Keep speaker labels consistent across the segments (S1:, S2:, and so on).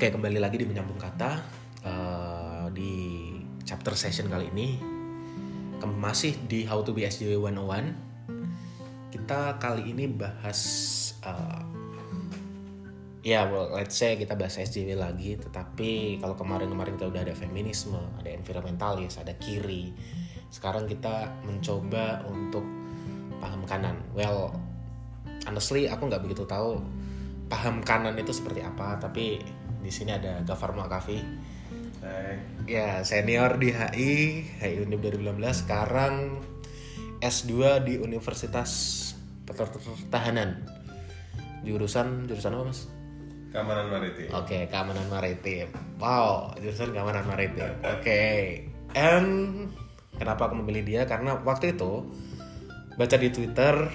S1: Oke, kembali lagi di menyambung kata Eh, di chapter session kali ini masih di How to be SJW 101. Kita kali ini bahas eh, ya well, let's say kita bahas SJW lagi, tetapi kalau kemarin-kemarin kita udah ada feminisme, ada environmentalis, ada kiri. Sekarang kita mencoba untuk paham kanan. Well, honestly aku nggak begitu tahu paham kanan itu seperti apa, tapi di sini ada Gafar Makafi
S2: Hai.
S1: Ya, senior di HI, HI Undip 2015, sekarang S2 di Universitas Pertahanan. Jurusan jurusan apa, Mas?
S2: Keamanan maritim.
S1: Oke, keamanan maritim. Wow, jurusan keamanan maritim. Oke. And kenapa aku memilih dia? Karena waktu itu baca di Twitter,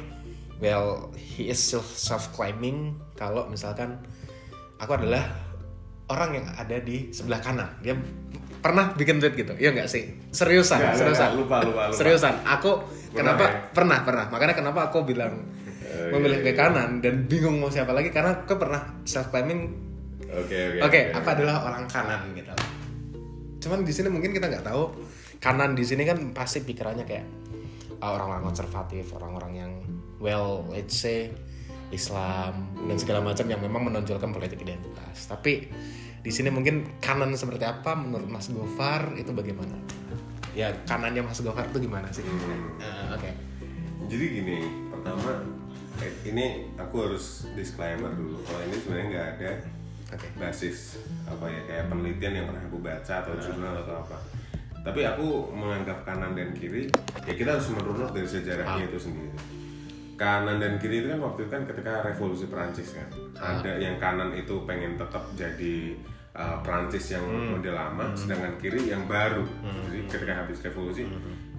S1: well, he is self claiming kalau misalkan aku adalah orang yang ada di sebelah kanan. Dia pernah bikin tweet gitu. Iya nggak sih? Seriusan,
S2: nggak,
S1: seriusan.
S2: nggak. Lupa, lupa, lupa.
S1: Seriusan. Aku
S2: Pernah
S1: kenapa
S2: ya?
S1: pernah pernah. Makanya kenapa aku bilang
S2: Oh,
S1: memilih
S2: iya,
S1: ke
S2: iya.
S1: kanan dan bingung mau siapa lagi karena aku pernah self claiming
S2: Oke, oke.
S1: Oke, aku adalah orang kanan gitu. Cuman di sini mungkin kita nggak tahu kanan di sini kan pasti pikirannya kayak uh, orang-orang konservatif, orang-orang yang well, let's say Islam dan segala macam yang memang menonjolkan politik identitas. Tapi di sini mungkin kanan seperti apa menurut Mas Gofar itu bagaimana? Ya kanannya Mas Gofar itu gimana sih?
S2: Hmm.
S1: Uh, Oke.
S2: Jadi gini, pertama eh, ini aku harus disclaimer dulu. Kalau ini sebenarnya nggak ada
S1: Oke.
S2: basis apa ya kayak penelitian yang pernah aku baca atau jurnal atau apa. Tapi aku menganggap kanan dan kiri ya kita harus merunut dari sejarahnya itu sendiri. Kanan dan kiri itu kan waktu itu kan ketika revolusi Perancis kan. Ada yang kanan itu pengen tetap jadi uh, Perancis yang model lama, sedangkan kiri yang baru. Jadi ketika habis revolusi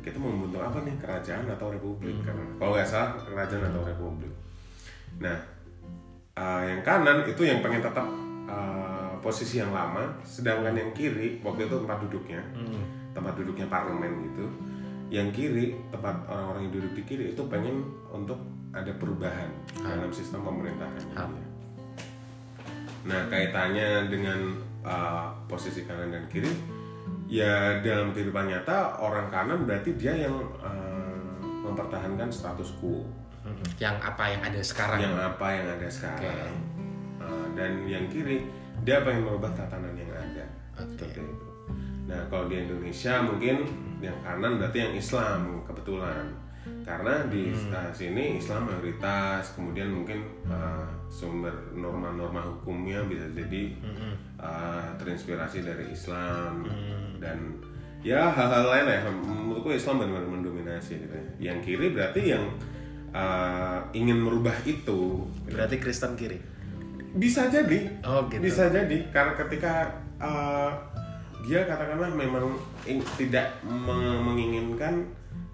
S2: kita mau membentuk apa nih kerajaan atau republik kan? Kalau nggak salah kerajaan atau republik. Nah, uh, yang kanan itu yang pengen tetap uh, posisi yang lama, sedangkan yang kiri waktu itu tempat duduknya, tempat duduknya parlemen gitu. Yang kiri tempat orang-orang yang duduk di kiri itu pengen untuk ada perubahan dalam sistem pemerintahan. Nah, kaitannya dengan uh, posisi kanan dan kiri, ya dalam kehidupan nyata orang kanan berarti dia yang uh, mempertahankan status quo.
S1: Yang apa yang ada sekarang?
S2: yang apa yang ada sekarang. Uh, dan yang kiri dia pengen merubah tatanan yang ada. Seperti itu. Nah kalau di Indonesia mungkin yang kanan berarti yang Islam kebetulan karena di uh, sini Islam mayoritas kemudian mungkin uh, sumber norma-norma hukumnya bisa jadi uh, terinspirasi dari Islam. Dan ya hal-hal lain ya menurutku Islam benar-benar mendominasi gitu ya. yang kiri berarti yang uh, ingin merubah itu.
S1: Berarti Kristen kiri.
S2: bisa jadi.
S1: Oh, gitu.
S2: bisa jadi. Karena ketika uh, dia katakanlah memang tidak me- menginginkan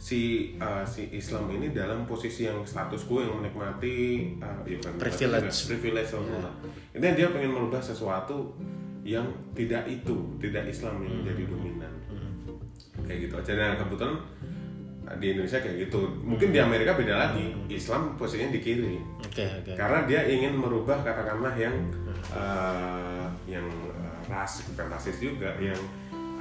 S2: si uh, si Islam ini dalam posisi yang status quo yang menikmati uh, ya bukan menikmati
S1: Privilege.
S2: juga, privilege yeah. Intinya dia pengen merubah sesuatu yang tidak itu tidak Islam yang menjadi dominan. Kayak gitu aja. Nah kebetulan uh, di Indonesia kayak gitu. Mungkin di Amerika beda lagi. Islam posisinya di kiri.
S1: Oke, oke.
S2: karena dia ingin merubah katakanlah yang uh, yang uh, ras bukan rasis juga yang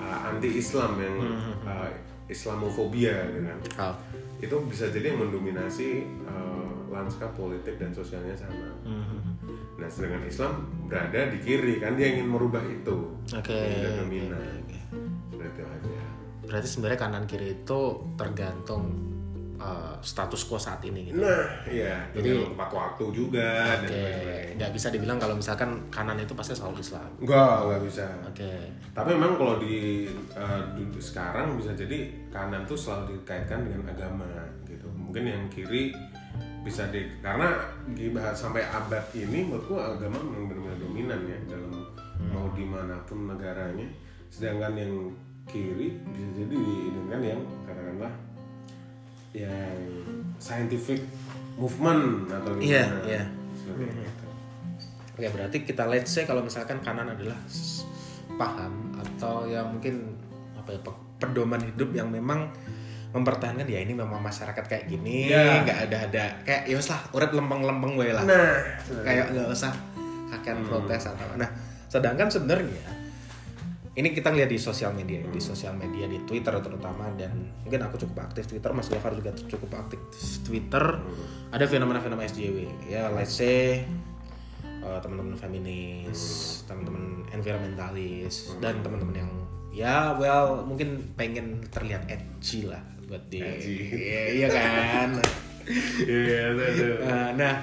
S2: anti Islam yang uh, Islamofobia gitu kan.
S1: Oh.
S2: itu bisa jadi yang mendominasi uh, lanskap politik dan sosialnya sana nah sedangkan Islam berada di kiri kan dia ingin merubah itu.
S1: Oke.
S2: seperti itu aja.
S1: Berarti sebenarnya kanan kiri itu tergantung uh, status quo saat ini gitu.
S2: nah iya.
S1: Jadi-
S2: tempat waktu juga dan
S1: Oke,
S2: lain-lain.
S1: Nggak bisa dibilang kalau misalkan kanan itu pasti selalu Islam.
S2: enggak enggak bisa.
S1: Oke,
S2: Tapi memang kalau di uh, sekarang bisa jadi kanan tuh selalu dikaitkan dengan agama gitu. Mungkin yang kiri bisa di karena dibahas sampai abad ini menurutku agama memang benar-benar dominan ya dalam mau di mana pun negaranya. Sedangkan yang kiri bisa jadi dengan yang katakanlah yang scientific movement atau gimana.
S1: Iya, iya.
S2: Seperti itu.
S1: oke berarti kita let's say kalau misalkan kanan adalah paham atau ya mungkin apa ya pedoman hidup yang memang mempertahankan ya ini memang masyarakat kayak gini
S2: Iya.
S1: nggak ada ada kayak ya wes lah urip lempeng-lempeng wae lah.
S2: Nah,
S1: kayak nggak usah kakean protes atau nah sedangkan sebenarnya ini kita lihat di sosial media di sosial media di Twitter terutama dan mungkin aku cukup aktif Twitter Mas Gafar juga cukup aktif Twitter. Ada fenomena-fenomena SJW ya let's say uh, teman-teman feminis teman-teman environmentalis dan teman-teman yang ya well mungkin pengen terlihat edgy lah buat di
S2: Edgy.
S1: Iya, iya kan?
S2: Iya, itu, itu.
S1: Nah, nah,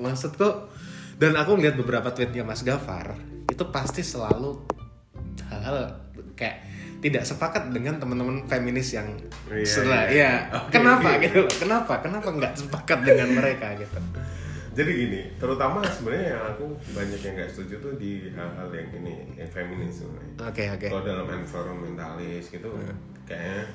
S1: maksudku dan aku ngeliat beberapa tweetnya Mas Gafar itu pasti selalu hal-hal kayak tidak sepakat dengan teman-teman feminis yang
S2: Iya,
S1: setelah
S2: iya.
S1: ya
S2: Oke,
S1: kenapa gitu kenapa? Kenapa nggak sepakat dengan mereka gitu
S2: Jadi gini, terutama sebenarnya yang aku banyak yang nggak setuju tuh di hal-hal yang ini, yang feminis sebenarnya.
S1: oke oke
S2: Kalau dalam environmentalis gitu, kayaknya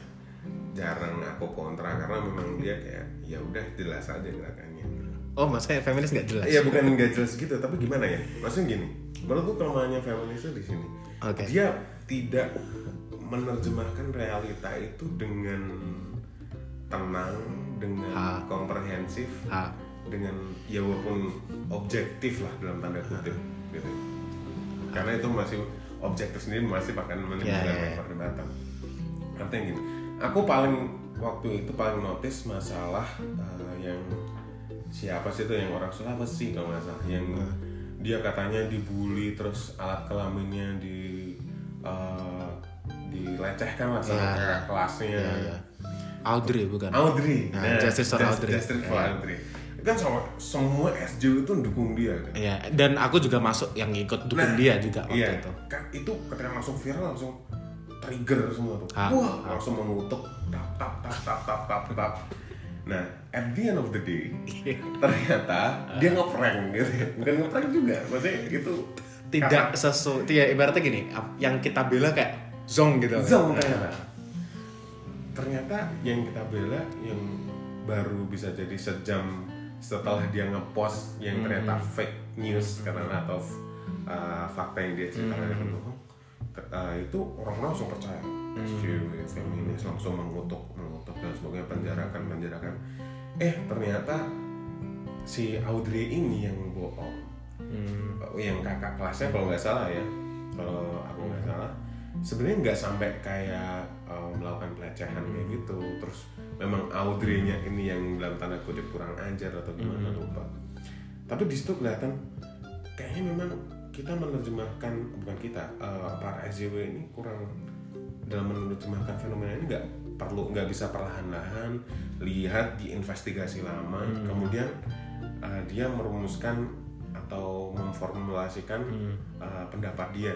S2: jarang aku kontra karena memang dia kayak ya udah jelas aja gerakannya.
S1: oh maksudnya feminis nggak jelas
S2: Iya bukan nggak jelas gitu, tapi gimana ya? Maksudnya gini, menurutku kelemahannya feminis itu di sini.
S1: Oke.
S2: Dia tidak menerjemahkan realita itu dengan tenang, dengan
S1: Ha.
S2: komprehensif,
S1: Ha.
S2: Dengan ya walaupun objektif lah dalam tanda kutip gitu. Karena itu masih objektif sendiri masih akan menimbulkan
S1: Ya, ya, ya.
S2: perdebatan. Artinya gini, aku paling waktu itu paling notice masalah uh, yang siapa sih itu yang orang Sulawesi kalau nggak salah yang dia katanya dibully terus alat kelaminnya di uh, dilecehkan lah sama kakak
S1: ya.
S2: kelasnya
S1: ya, ya. Audrey bukan
S2: Audrey
S1: Nah, Justice for Audrey.
S2: Justice for
S1: Ya.
S2: Audrey kan sama semua SJW itu dukung dia kan?
S1: Iya, dan aku juga masuk yang ikut dukung
S2: Nah,
S1: dia juga waktu
S2: iya,
S1: itu.
S2: kan itu ketika langsung viral langsung trigger semua tuh.
S1: Ah.
S2: wah langsung mengutuk tap tap tap tap tap tap tap. Nah at the end of the day ternyata dia ngeprank gitu. Ya bukan ngeprank juga maksudnya itu
S1: Tidak sesuatu, ya ibaratnya gini, yang kita bela kayak zong gitu.
S2: Zong
S1: Nah,
S2: ternyata. Ternyata yang kita bela yang baru bisa jadi sejam setelah dia ngepost yang ternyata fake news karena atau uh, fakta yang dia ceritakan itu bohong. Uh, itu orang langsung percaya. SJW feminis langsung mengutuk mengutuk dan sebagainya penjarakan penjarakan. Eh ternyata si Audrey ini yang bohong.
S1: Hmm.
S2: yang kakak kelasnya kalau nggak salah ya. Kalau aku nggak salah sebenarnya nggak sampai kayak uh, melakukan pelecehan kayak gitu. Terus memang Audrey-nya ini yang dalam tanda kutip kurang ajar atau gimana lupa. Tapi di situ kelihatan kayaknya memang kita menerjemahkan bukan kita uh, para SJW ini kurang dalam menerjemahkan fenomena ini nggak perlu nggak bisa perlahan-lahan lihat diinvestigasi lama. Kemudian uh, dia merumuskan atau memformulasikan uh, pendapat dia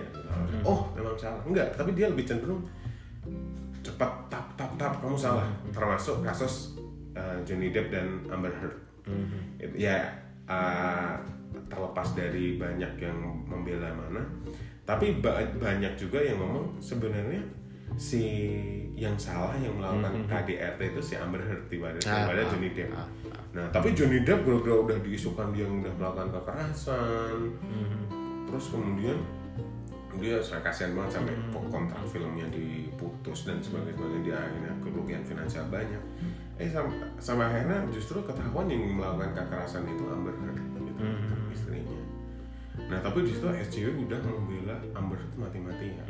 S2: oh memang salah. Enggak tapi dia lebih cenderung cepat tap tap tap kamu salah. Termasuk kasus uh, Johnny Depp dan Amber Heard. Itu ya uh, terlepas dari banyak yang membela mana tapi ba- banyak juga yang ngomong sebenarnya si yang salah yang melakukan KDRT itu si Amber Heard daripada,
S1: Ah,
S2: daripada
S1: ah,
S2: Johnny Depp.
S1: ah,
S2: nah tapi Johnny Depp gara-gara udah diisukan dia udah melakukan kekerasan. Terus kemudian dia saya kasihan banget sampai kontrak filmnya diputus dan sebagainya. Dia akhirnya kerugian finansial banyak. Eh sampai, sampai akhirnya justru ketahuan yang melakukan kekerasan itu Amber Heard gitu, istrinya. Nah tapi justru SJW udah membela Amber Heard mati-matian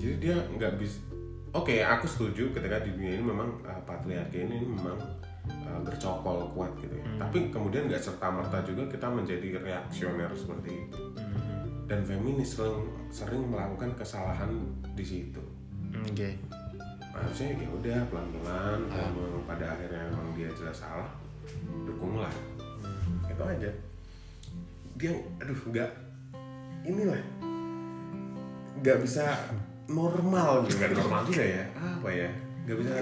S2: jadi dia nggak bisa oke aku setuju ketika di dunia ini memang uh, patriarki ini memang uh, bercokol kuat gitu ya. Tapi kemudian nggak serta merta juga kita menjadi reaksioner seperti itu. Dan feminis sering, sering melakukan kesalahan di situ.
S1: Oke.
S2: harusnya ya udah pelan-pelan kalau memang pada akhirnya memang dia jelas salah dukunglah. Itu aja. Dia aduh nggak inilah. Nggak bisa normal juga normal juga ya. Apa ya? Nggak bisa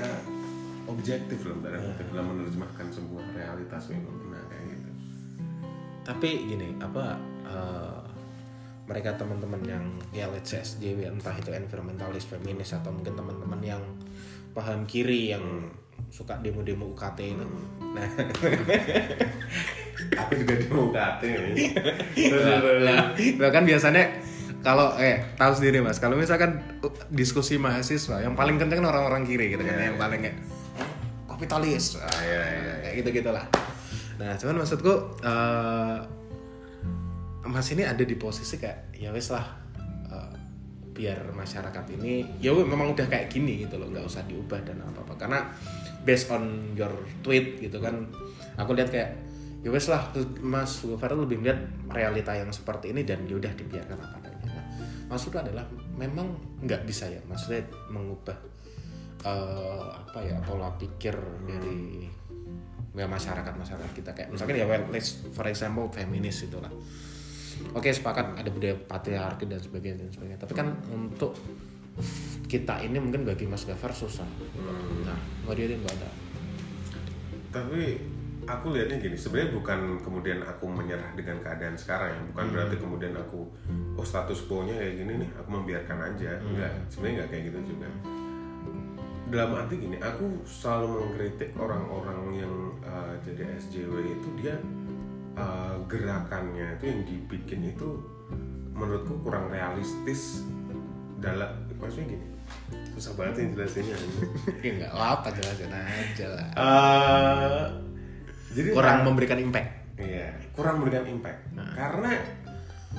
S2: objektif loh dalam dalam menerjemahkan sebuah realitas fenomena kayak gitu.
S1: Tapi gini, apa eh, mereka teman-teman yang ya let's say SJW entah itu environmentalis, feminis atau mungkin teman-teman yang paham kiri yang suka demo-demo UKT itu. Nah,
S2: aku juga di UKT nih.
S1: Lah, lah kan biasanya kalau eh tahu sendiri mas. Kalau misalkan uh, diskusi mahasiswa yang paling kenceng kan orang-orang kiri gitu kan
S2: Iya,
S1: yang paling kayak "Oh, kapitalis ah,
S2: iya, iya.
S1: kayak gitu gitulah nah cuman maksudku eh, mas ini ada di posisi kayak ya wes lah eh, biar masyarakat ini ya memang udah kayak gini gitu loh nggak usah diubah dan apa apa karena based on your tweet gitu kan aku lihat kayak ya wes lah mas Farel lebih melihat realita yang seperti ini dan ya udah dibiarkan apa maksudnya adalah memang nggak bisa ya? Maksudnya mengubah eh, apa ya pola pikir dari ya masyarakat masyarakat kita. Kayak misalkan ya well, let's for example feminis itulah oke sepakat ada budaya patriarki dan sebagainya dan sebagainya. Tapi kan untuk kita ini mungkin bagi Mas Gafar susah. Nah mau dia nggak ada.
S2: Tapi aku lihatnya gini sebenarnya bukan kemudian aku menyerah dengan keadaan sekarang ya. Bukan berarti kemudian aku oh status quo nya kayak gini nih aku membiarkan aja. Enggak sebenarnya enggak kayak gitu juga. Dalam arti gini aku selalu mengkritik orang-orang yang uh, jadi SJW itu dia uh, gerakannya itu yang dibikin itu menurutku kurang realistis dalam maksudnya gini susah banget yang jelasinnya.
S1: Ya nggak apa jelasin aja lah.
S2: Eh, jadi
S1: kurang memberikan impact
S2: Iya, kurang memberikan impact. Karena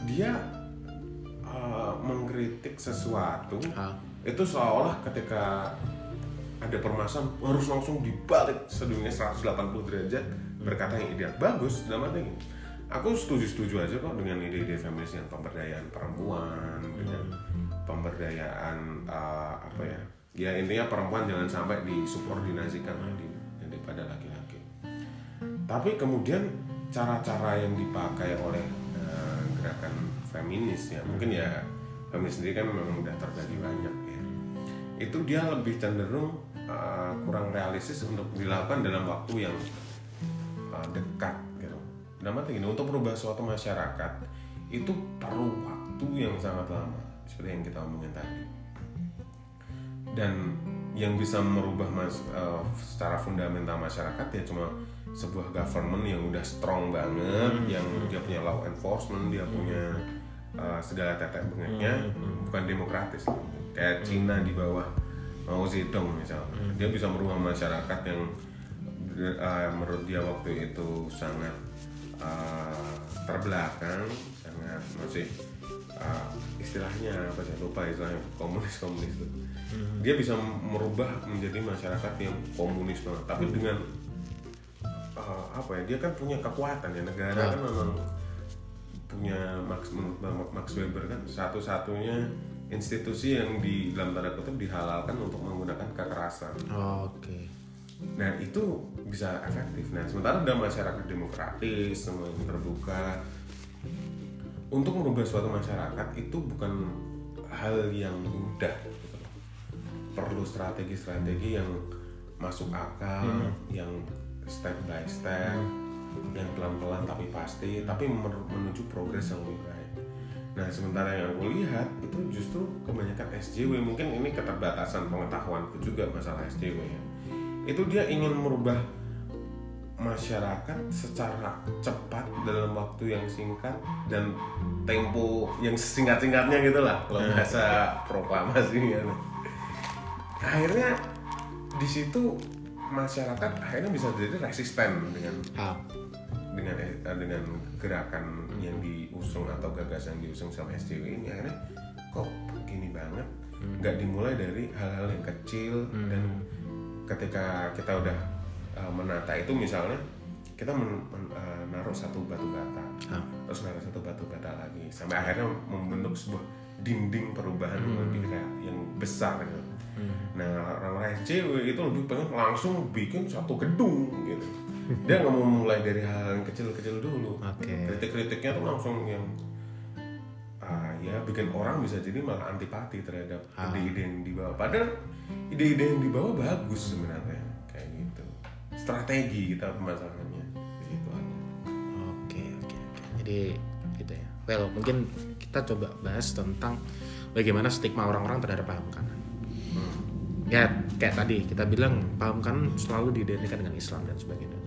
S2: dia uh, mengkritik sesuatu
S1: Ah.
S2: itu seolah ketika ada permasalahan harus langsung dibalik sedunia 180 derajat berkata yang ideal. Bagus dalam arti gini. Aku setuju-setuju aja kok dengan ide-ide feminis yang pemberdayaan perempuan, dengan pemberdayaan uh, apa ya? Ya intinya perempuan jangan sampai disubordinasikan di, daripada laki-laki tapi kemudian cara-cara yang dipakai oleh eh, gerakan feminis ya mungkin ya feminis sendiri kan memang udah terbagi banyak ya. Itu dia lebih cenderung eh, kurang realistis untuk dilakukan dalam waktu yang eh, dekat gitu. Dalam arti gini untuk merubah suatu masyarakat itu perlu waktu yang sangat lama seperti yang kita omongin tadi. Dan yang bisa merubah mas eh, secara fundamental masyarakat ya cuma sebuah government yang udah strong banget yang dia punya law enforcement dia punya eh, segala tetek bengeknya bukan demokratis kayak Cina di bawah Mao Zedong misalnya. Dia bisa merubah masyarakat yang eh, menurut dia waktu itu sangat eh, terbelakang sangat masih uh, istilahnya apa sih lupa istilahnya komunis komunis itu dia bisa merubah menjadi masyarakat yang komunis banget tapi dengan uh, apa ya dia kan punya kekuatan ya negara kan memang punya Max Max Weber kan satu-satunya institusi yang di dalam tanda kutip dihalalkan untuk menggunakan kekerasan
S1: oke
S2: Nah itu bisa efektif. Nah sementara dalam masyarakat demokratis, semua yang terbuka, untuk merubah suatu masyarakat itu bukan hal yang mudah. gitu. Perlu strategi-strategi yang masuk akal, yang step by step, yang pelan-pelan tapi pasti, tapi men- menuju progres yang lebih baik. Nah sementara yang aku lihat itu justru kebanyakan SJW mungkin ini keterbatasan pengetahuanku juga masalah SJW ya. Itu dia ingin merubah masyarakat secara cepat dalam waktu yang singkat dan tempo yang singkat-singkatnya gitu lah kalau bahasa proklamasinya. Akhirnya di situ masyarakat akhirnya bisa jadi resisten dengan
S1: ah
S2: dengan eh, dengan gerakan yang diusung atau gagasan yang diusung sama SJW ini akhirnya kok gini banget? Nggak dimulai dari hal-hal yang kecil dan ketika kita udah uh, menata itu misalnya kita men- men- uh, naruh satu batu bata. Terus naruh satu batu bata lagi sampai akhirnya membentuk sebuah dinding perubahan yang lebih kayak yang besar gitu. Nah orang-orang SJW itu lebih pengen langsung bikin satu gedung gitu. Dia nggak mau mulai dari hal yang kecil-kecil dulu.
S1: Oke.
S2: Kritik-kritiknya tuh langsung yang ah, ya bikin orang bisa jadi malah antipati terhadap
S1: Ah.
S2: ide-ide yang dibawa. Padahal ide-ide yang dibawa bagus sebenarnya kayak gitu. Strategi kita pemasarannya di situ ada.
S1: Oke oke oke. Jadi gitu ya. Well mungkin kita coba bahas tentang bagaimana stigma orang-orang terhadap paham kanan. Ya kayak tadi kita bilang paham kanan selalu diidentikan dengan Islam dan sebagainya.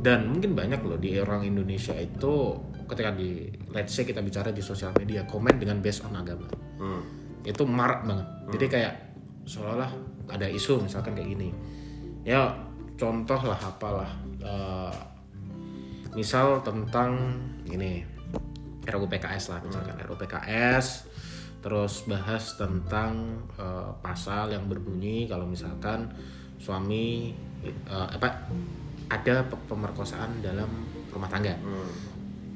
S1: dan mungkin banyak loh di orang Indonesia itu ketika di let's say kita bicara di sosial media komen dengan based on agama
S2: Hmm.
S1: itu marak banget. Jadi kayak seolah-olah ada isu misalkan kayak gini. Ya contoh lah apalah eh, misal tentang ini RUU PKS lah misalkan RUU PKS terus bahas tentang eh, pasal yang berbunyi kalau misalkan suami eh, apa ada pe- pemerkosaan dalam rumah tangga
S2: Hmm.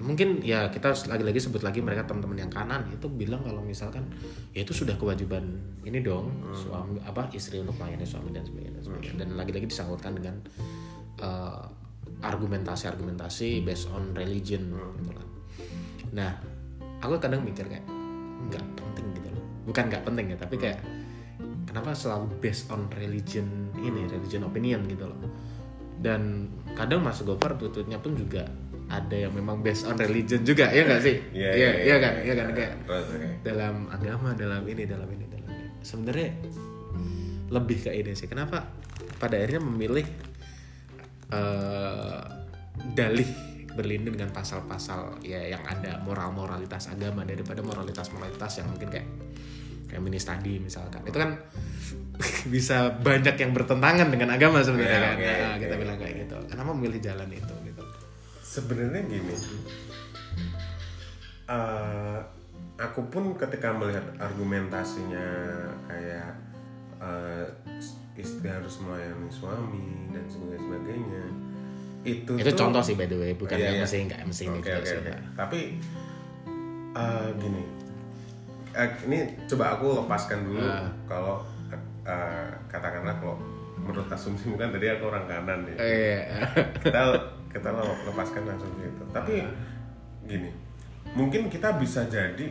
S1: mungkin ya kita lagi-lagi sebut lagi mereka teman-teman yang kanan itu bilang kalau misalkan ya itu sudah kewajiban ini dong suami apa istri untuk melayani suami dan sebagainya dan, sebagainya. dan lagi-lagi disangkutkan dengan eh, argumentasi-argumentasi based on religion gitu kan. Nah, aku kadang mikir kayak nggak penting gitu loh. Bukan nggak penting ya, tapi kayak kenapa selalu based on religion ini, religion opinion gitu loh. Dan kadang Mas Gopar tututnya pun juga ada yang memang based on religion juga ya nggak sih?
S2: Iya,
S1: iya,
S2: iya,
S1: iya kan,
S2: iya.
S1: iya kan kayak dalam agama, dalam ini, dalam ini, dalam ini. Sebenarnya lebih ke ini sih. Kenapa pada akhirnya memilih eh, dalih berlindung dengan pasal-pasal ya yang ada moral-moralitas agama daripada moralitas-moralitas yang mungkin kayak feminis tadi misalkan. Itu kan bisa banyak yang bertentangan dengan agama sebenarnya
S2: Ya,
S1: kan. Nah,
S2: oke.
S1: kita bilang kayak gitu. Kenapa memilih jalan itu gitu?
S2: Sebenarnya gini, eh, aku pun ketika melihat argumentasinya kayak eh, istri harus melayani suami dan sebagainya, sebagainya itu
S1: itu
S2: tuh-
S1: contoh sih by the way bukan
S2: Iya,
S1: yang
S2: iya.
S1: mesti nggak
S2: oke
S1: sih,
S2: oke.
S1: Pak.
S2: Tapi eh, gini, eh, ini coba aku lepaskan dulu
S1: Ah.
S2: kalau eh, katakanlah kalau menurut asumsi bukan tadi aku orang kanan ya.
S1: Eh,
S2: kita kita le- lepaskan langsung gitu tapi gini mungkin kita bisa jadi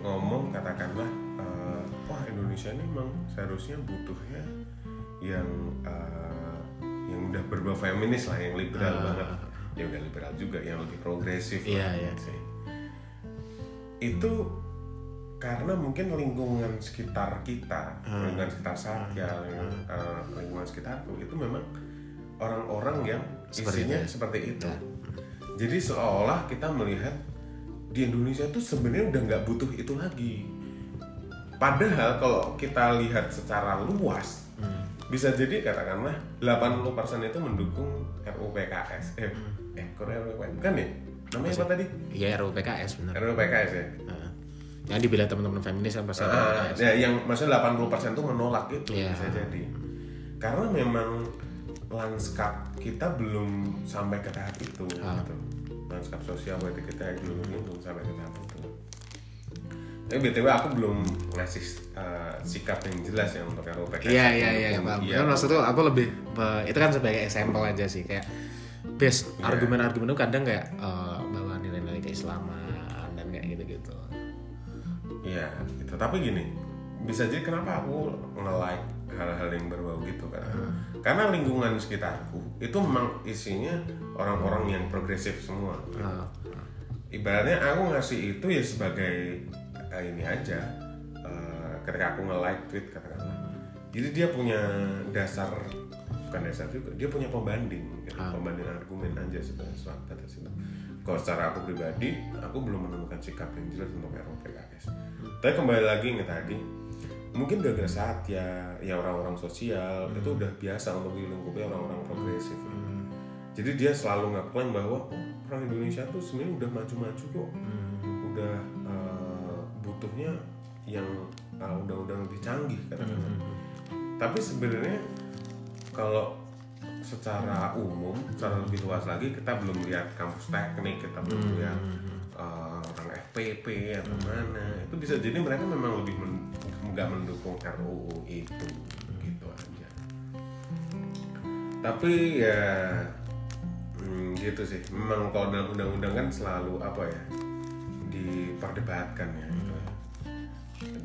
S2: ngomong katakanlah eh, wah Indonesia ini memang seharusnya butuhnya yang eh, yang udah berbau feminis lah yang liberal banget ya udah liberal juga yang lebih progresif
S1: Iya,
S2: lah
S1: iya.
S2: sih itu karena mungkin lingkungan sekitar kita, lingkungan sekitar saya, lingkungan, eh, lingkungan sekitarku itu memang orang-orang yang
S1: Seperti
S2: isinya
S1: itu ya?
S2: seperti itu. Jadi seolah kita melihat di Indonesia itu sebenarnya udah nggak butuh itu lagi. Padahal kalau kita lihat secara luas, bisa jadi katakanlah 80% itu mendukung RUU PKS. Eh, eh, kok RUU PKS? Bukan ya? Namanya apa tadi?
S1: ya RUU PKS benar
S2: RUU PKS ya?
S1: Nah, yang dibilang teman-teman feminis kan pasti
S2: Ah, ya, yang maksudnya 80% itu menolak itu
S1: Iya.
S2: bisa jadi. Karena memang lanskap kita belum sampai ke tahap itu
S1: Ah.
S2: gitu. Lanskap sosial politik kita belum sampai ke tahap itu. Tapi BTW aku belum ngasih eh, sikap yang jelas ya untuk RUU.
S1: Iya iya iya paham.
S2: iya
S1: Kan maksudnya aku lebih itu kan sebagai example aja sih kayak base
S2: Iya.
S1: argumen-argumen itu kadang kayak eh, bawa nilai-nilai keislaman dan kayak gitu-gitu.
S2: Iya, gitu. Tapi gini, bisa jadi kenapa aku nge-like hal-hal yang berbau gitu kan? Karena lingkungan sekitarku itu memang isinya orang-orang yang progresif semua.
S1: Nah,
S2: Ibaratnya aku ngasih itu ya sebagai eh, ini aja. eh, ketika aku nge-like tweet katakanlah. Jadi dia punya dasar bukan dasar juga, dia punya pembanding, gitu. pembanding argumen aja sebenarnya soal atas itu. Kalau secara aku pribadi, aku belum menemukan sikap yang jelas untuk RUU PKS. Tapi kembali lagi nih tadi, mungkin gara saat ya ya orang-orang sosial itu udah biasa untuk dilingkupi orang-orang progresif. ya. Jadi dia selalu ngeklaim bahwa oh, orang Indonesia tuh sebenarnya udah maju-maju kok, udah eh, butuhnya yang eh, undang-undang lebih canggih katakanlah. Tapi sebenarnya kalau secara umum, secara lebih luas lagi kita belum lihat kampus teknik, kita belum lihat uh, orang FPP atau mana. Itu bisa jadi mereka memang lebih men- nggak mendukung RUU itu, gitu aja. Tapi ya hmm, gitu sih. Memang kalau dalam undang-undang kan selalu apa ya diperdebatkan ya.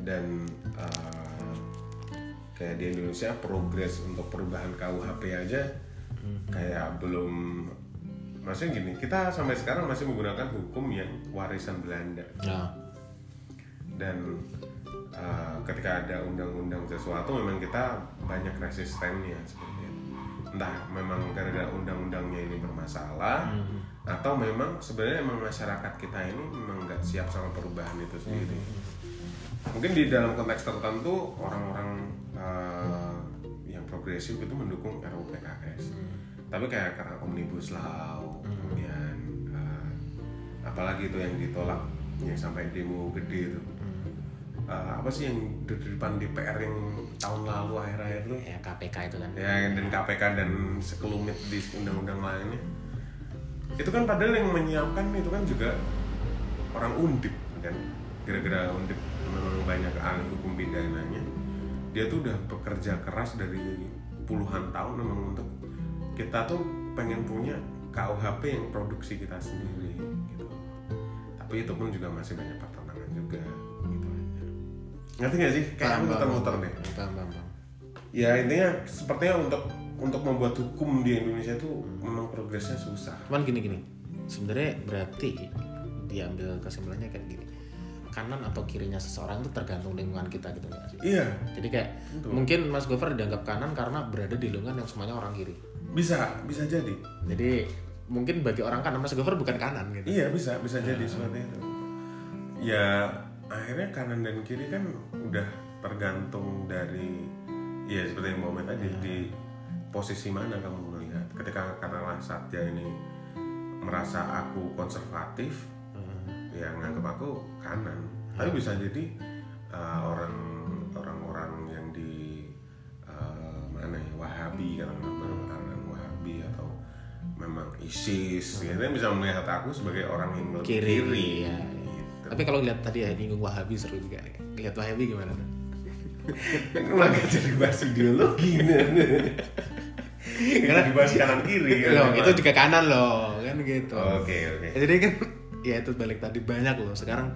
S2: Ya. Dan uh, kayak di Indonesia progres untuk perubahan KUHP aja kayak belum maksudnya gini kita sampai sekarang masih menggunakan hukum yang warisan Belanda.
S1: Nah,
S2: dan uh, ketika ada undang-undang sesuatu memang kita banyak resistennya seperti itu. Entah memang gara-gara undang-undangnya ini bermasalah atau memang sebenarnya memang masyarakat kita ini memang nggak siap sama perubahan itu sendiri mungkin di dalam konteks tertentu orang-orang uh, yang progresif itu mendukung RUU PKS tapi kayak karena omnibus law kemudian uh, apalagi itu yang ditolak yang sampai demo gede itu. Eh, apa sih yang di di depan DPR yang tahun lalu akhir-akhir tuh
S1: ya KPK itu kan.
S2: Ya dan KPK dan sekelumit di undang-undang lainnya. Itu kan padahal yang menyiapkan itu kan juga orang undip kan? Gara-gara undip memang banyak ahli hukum pidananya dia tuh udah bekerja keras dari puluhan tahun memang untuk kita tuh pengen punya KUHP yang produksi kita sendiri gitu. Tapi itu pun juga masih banyak pertentangan juga gitu aja. Ngerti gak sih? Kayak muter-muter deh. Ya intinya sepertinya untuk untuk membuat hukum di Indonesia itu memang progresnya susah.
S1: Cuman gini gini sebenarnya berarti diambil kesimpulannya kayak gini kanan atau kirinya seseorang itu tergantung lingkungan kita gitu sih?
S2: Iya.
S1: Jadi kayak mungkin Mas Gofar dianggap kanan karena berada di lingkungan yang semuanya orang kiri.
S2: Bisa bisa jadi.
S1: Jadi mungkin bagi orang kanan Mas Gofar bukan kanan gitu.
S2: Iya bisa bisa jadi seperti itu. Ya akhirnya kanan dan kiri kan udah tergantung dari ya seperti yang Muhammad tadi di posisi mana kamu melihat. Ketika karena Satya ini merasa aku konservatif ya nganggap aku kanan tapi bisa jadi uh, orang orang-orang yang di uh, mana ya Wahabi kan aliran Wahabi atau memang ISIS ya kan bisa melihat aku sebagai orang yang
S1: kiri,
S2: kiri,
S1: ya, ya.
S2: gitu.
S1: tapi kalau lihat tadi ya nyinggung Wahabi seru juga lihat Wahabi gimana tuh
S2: Kenapa jadi bahas ideologi Karena dibahas kanan kiri kan?
S1: loh itu juga kanan loh kan gitu
S2: Oke oke.
S1: jadi kan ya itu balik tadi banyak loh. Sekarang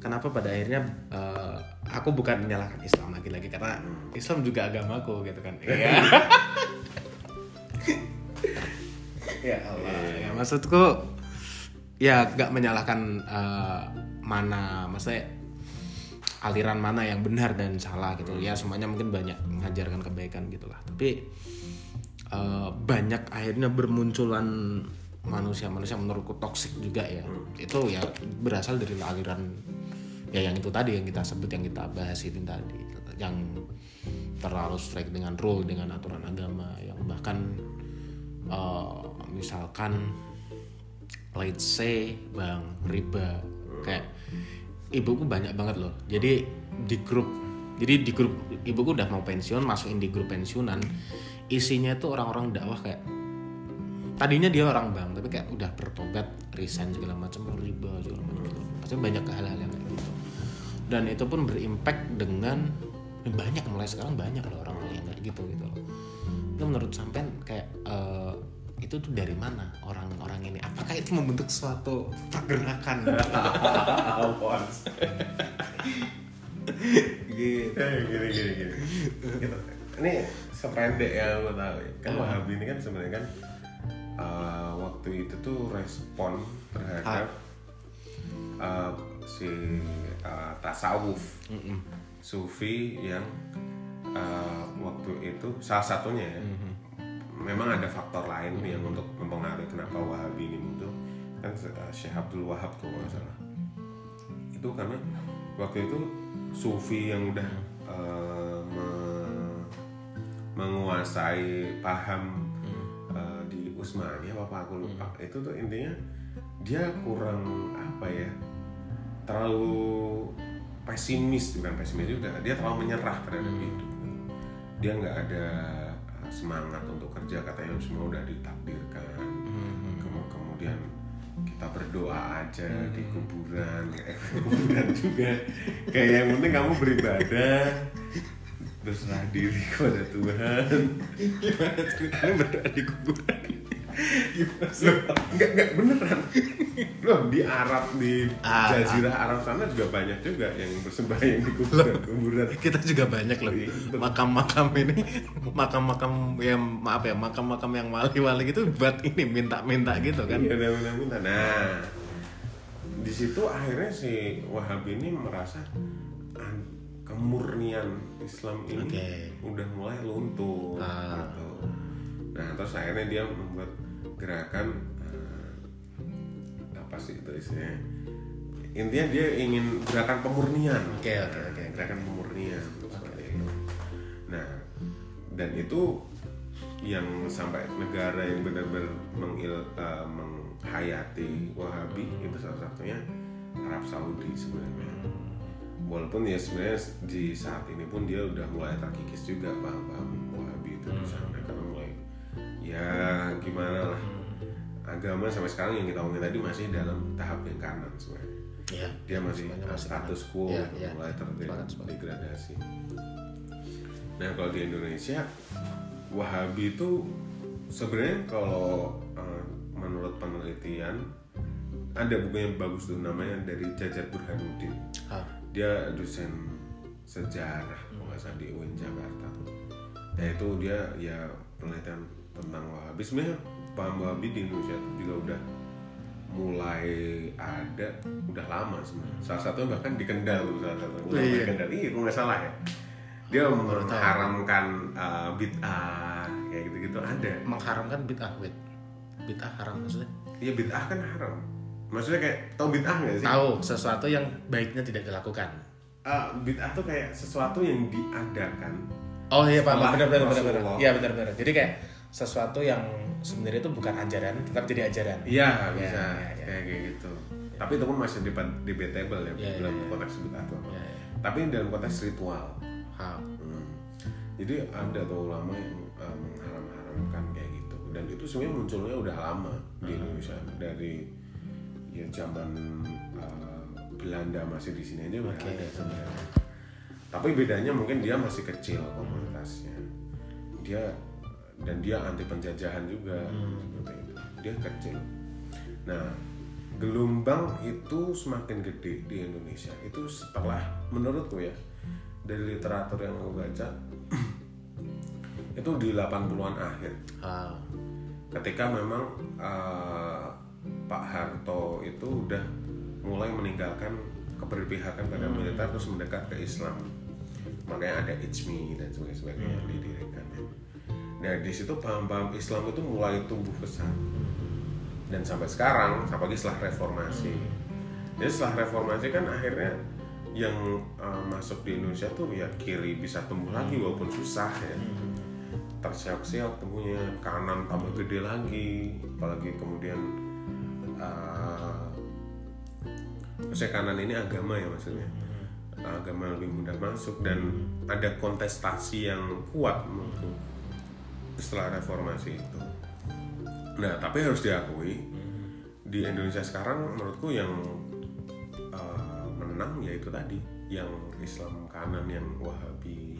S1: kenapa pada akhirnya eh, aku bukan menyalahkan Islam lagi-lagi karena Islam juga agamaku gitu kan. Iya. Ya Allah. Ya maksudku ya gak menyalahkan eh, mana maksudnya aliran mana yang benar dan salah gitu. Ya semuanya mungkin banyak mengajarkan kebaikan gitulah tapi eh, banyak akhirnya bermunculan manusia-manusia menurutku toksik juga ya. Itu ya berasal dari aliran ya yang itu tadi yang kita sebut yang kita bahas itu tadi. Yang terlalu strike dengan rule dengan aturan agama yang bahkan eh, misalkan let's say bang riba kayak ibuku banyak banget loh. Jadi di grup jadi di grup ibuku udah mau pensiun masukin di grup pensiunan isinya tuh orang-orang dakwah kayak tadinya dia orang bank tapi kayak udah bertobat resign segala macam riba segala macam gitu. Pasti banyak hal-hal yang kayak gitu. Dan itu pun berimpact dengan ya banyak mulai sekarang banyak loh orang yang kayak gitu gitu loh. Itu menurut sampean kayak eh, itu tuh dari mana orang-orang ini? Apakah itu membentuk suatu pergerakan? Gitu.
S2: Eh, gini gini gini. Gitu. Ini sependek yang gue tahu ya. Kan Wahabi ini kan sebenarnya kan uh, waktu itu tuh respon terhadap uh, si uh, tasawuf. Sufi yang uh, waktu itu salah satunya ya, memang ada faktor lain yang untuk mempengaruhi kenapa Wahabi ini muncul. Kan uh, Syekh Abdul Wahab kalau nggak salah. Itu karena waktu itu sufi yang udah uh, me- menguasai paham Usmani apa apa aku lupa. Itu tuh intinya dia kurang apa ya terlalu pesimis bukan pesimis juga dia terlalu menyerah terhadap hidup. Dia nggak ada uh, semangat untuk kerja katanya semua udah ditakdirkan. Kemu- kemudian kita berdoa aja di kuburan eh, kuburan juga. Kayak yang penting kamu beribadah berserah diri kepada Tuhan.
S1: Gimana ceritanya berdoa di kuburan
S2: Loh, nggak nggak beneran loh di Arab di
S1: Ah,
S2: Jazirah Arab sana juga banyak juga yang bersembahyang di kuburan
S1: kita juga banyak loh
S2: Iya,
S1: makam-makam ini makam-makam yang maaf ya makam-makam yang wali-wali gitu buat ini minta-minta gitu kan
S2: Iya, minta-minta. Nah, di situ akhirnya si Wahabi ini merasa an- kemurnian Islam ini
S1: Oke.
S2: udah mulai luntur.
S1: Ah.
S2: Gitu. Nah, terus akhirnya dia membuat gerakan eh, apa sih itu istilahnya? Intinya dia ingin gerakan pemurnian.
S1: Oke, oke, oke.
S2: Gerakan pemurnian seperti itu. Nah, dan itu yang sampai negara yang benar-benar mengil, eh, menghayati Wahabi itu salah satunya Arab Saudi sebenarnya walaupun ya sebenarnya di saat ini pun dia udah mulai terkikis juga paham-paham Wahabi itu di sana karena mulai ya gimana lah. Agama sampai sekarang yang kita omongin tadi masih dalam tahap yang kanan sebenarnya.
S1: Ya
S2: dia masih, status quo
S1: Iya,
S2: gitu,
S1: iya.
S2: mulai terdegradasi nah kalau di Indonesia Wahabi itu sebenarnya kalau eh, menurut penelitian ada buku yang bagus tuh namanya dari Jajat Burhanuddin.
S1: Ah,
S2: dia dosen sejarah salah di UIN Jakarta ya itu dia ya penelitian tentang Wahabi. Sebenarnya paham Wahabi di Indonesia itu juga udah mulai ada udah lama sebenarnya. Salah satunya bahkan di Kendal salah satu
S1: Oh, iya.
S2: Kendal. Iya kalau nggak salah ya? Dia mengharamkan uh, bid'ah kayak gitu-gitu. Ada.
S1: Mengharamkan bid'ah wait bid'ah haram maksudnya?
S2: Iya bid'ah kan haram. Maksudnya kayak tau bid'ah nggak sih?
S1: Tahu sesuatu yang baiknya tidak dilakukan.
S2: Ah, bid'ah tuh kayak sesuatu yang diadakan
S1: oh iya pak. Benar benar benar benar. Iya benar benar. Jadi kayak sesuatu yang sebenarnya itu bukan ajaran tetap jadi ajaran
S2: Iya
S1: Iya,
S2: bisa
S1: iya, iya.
S2: kayak kayak gitu. Tapi itu pun masih debat- debatable ya
S1: Iya,
S2: dalam
S1: iya, iya.
S2: konteks bid'ah atau apa.
S1: Iya, iya.
S2: Tapi dalam konteks ritual.
S1: Ha.
S2: Hmm. Jadi ada tuh ulama yang uh, mengharam-haramkan kayak gitu. Dan itu sebenarnya munculnya udah lama di Indonesia dari ya zaman uh, Belanda masih di sini aja udah
S1: Oke.
S2: ada sebenarnya. Tapi bedanya mungkin dia masih kecil komunitasnya. Dia dan dia anti penjajahan juga seperti itu. Dia kecil. Nah, gelombang itu semakin gede di Indonesia. Itu setelah menurutku ya dari literatur yang aku baca itu di 80-an akhir
S1: Ha.
S2: ketika memang eh, Pak Harto itu udah mulai meninggalkan keberpihakan pada militer terus mendekat ke Islam makanya ada IJMI dan sebagainya yang didirikan nah di situ paham-paham Islam itu mulai tumbuh besar dan sampai sekarang apalagi setelah reformasi. Jadi setelah reformasi kan akhirnya yang eh, masuk di Indonesia tuh ya kiri bisa tumbuh lagi walaupun susah ya. Tersiap-siap temunya kanan tambah gede lagi. Apalagi kemudian uh, maksudnya kanan ini agama ya maksudnya. Agama lebih mudah masuk dan ada kontestasi yang kuat menurutku setelah reformasi itu. Nah tapi harus diakui di Indonesia sekarang menurutku yang uh, menang yaitu tadi yang Islam kanan yang Wahabi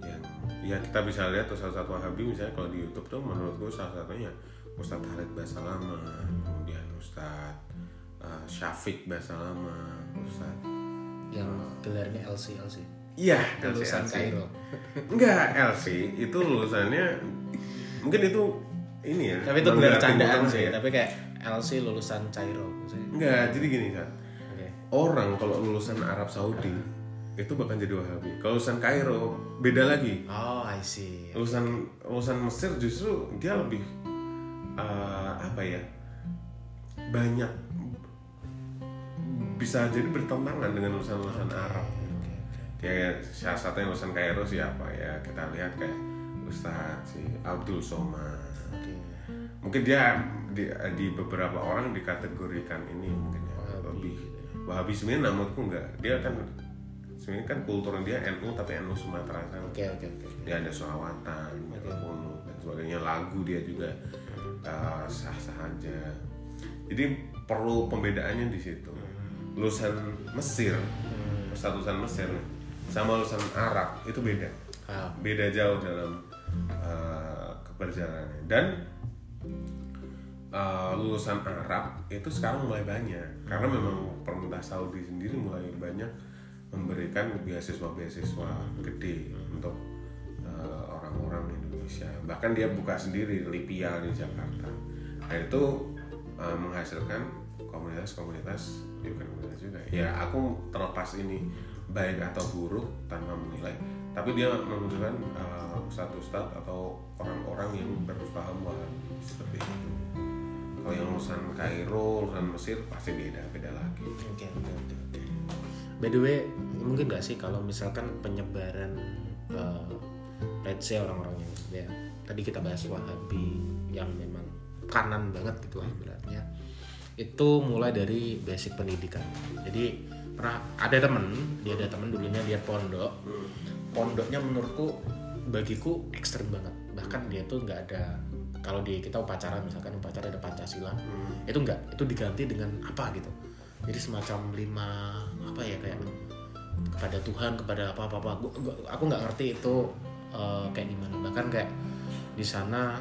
S2: yang ya kita bisa lihat tuh salah satu Wahabi misalnya kalau di YouTube tuh menurutku salah satunya Ustadz Khalid Basalama kemudian Ustadz uh, Syafiq Basalama Ustadz
S1: yang gelarnya LC LC
S2: iya
S1: lulusan. Kairo
S2: enggak LC itu lulusannya mungkin itu ini ya
S1: tapi itu
S2: menggelar
S1: candaan sih
S2: ya.
S1: tapi kayak LC lulusan Cairo
S2: enggak jadi gini kan orang kalau lulusan Arab Saudi itu bahkan jadi Wahabi. Kalau lulusan Kairo beda lagi.
S1: Oh I see.
S2: Lulusan lulusan Mesir justru dia lebih uh, apa ya banyak bisa jadi bertentangan dengan lulusan-lulusan Arab kayak salah satu yang lulusan Kairo siapa ya? Kita lihat kayak Ustadz si Abdul Somad.
S1: Oke.
S2: Mungkin dia di, di beberapa orang dikategorikan ini mungkin ya lebih Wahabi sebenarnya menurutku enggak dia kan sebenarnya kan kulturnya dia NU tapi NU Sumatera sana
S1: oke oke oke
S2: dia ada selawatan, ada kunut dan sebagainya. Lagu dia juga uh, sah-sah aja. Jadi perlu pembedaannya di situ. Lulusan Mesir, Ustadz lulusan Mesir. nih, sama lulusan Arab itu beda,
S1: Ah,
S2: beda jauh dalam uh, keberjalanannya. Dan uh, lulusan Arab itu sekarang mulai banyak. Karena memang pemerintah Saudi sendiri mulai banyak memberikan beasiswa-beasiswa gede untuk uh, orang-orang Indonesia. Bahkan dia buka sendiri Lipia di Jakarta. Nah itu uh, menghasilkan komunitas-komunitas ya bukan komunitas juga. Ya aku terlepas ini baik atau buruk tanpa menilai. Tapi dia membutuhkan uh, ustadz-ustadz atau orang-orang yang berpaham seperti itu. Kalau yang lulusan Kairo, lulusan Mesir pasti beda beda lagi.
S1: Oke oke oke by the way mungkin nggak sih kalau misalkan penyebaran uh, let's say orang-orang yang ya tadi kita bahas wahabi yang memang kanan banget gitu lah itu mulai dari basic pendidikan. Jadi pernah ada temen dia ada temen dulunya dia pondok. Pondoknya menurutku bagiku ekstrim banget. Bahkan dia tuh nggak ada kalau di kita upacara misalkan upacara ada pancasila itu enggak itu diganti dengan apa gitu. Jadi semacam lima apa ya kayak kepada Tuhan kepada apa apa apa aku nggak ngerti itu eh, kayak gimana. Bahkan kayak di sana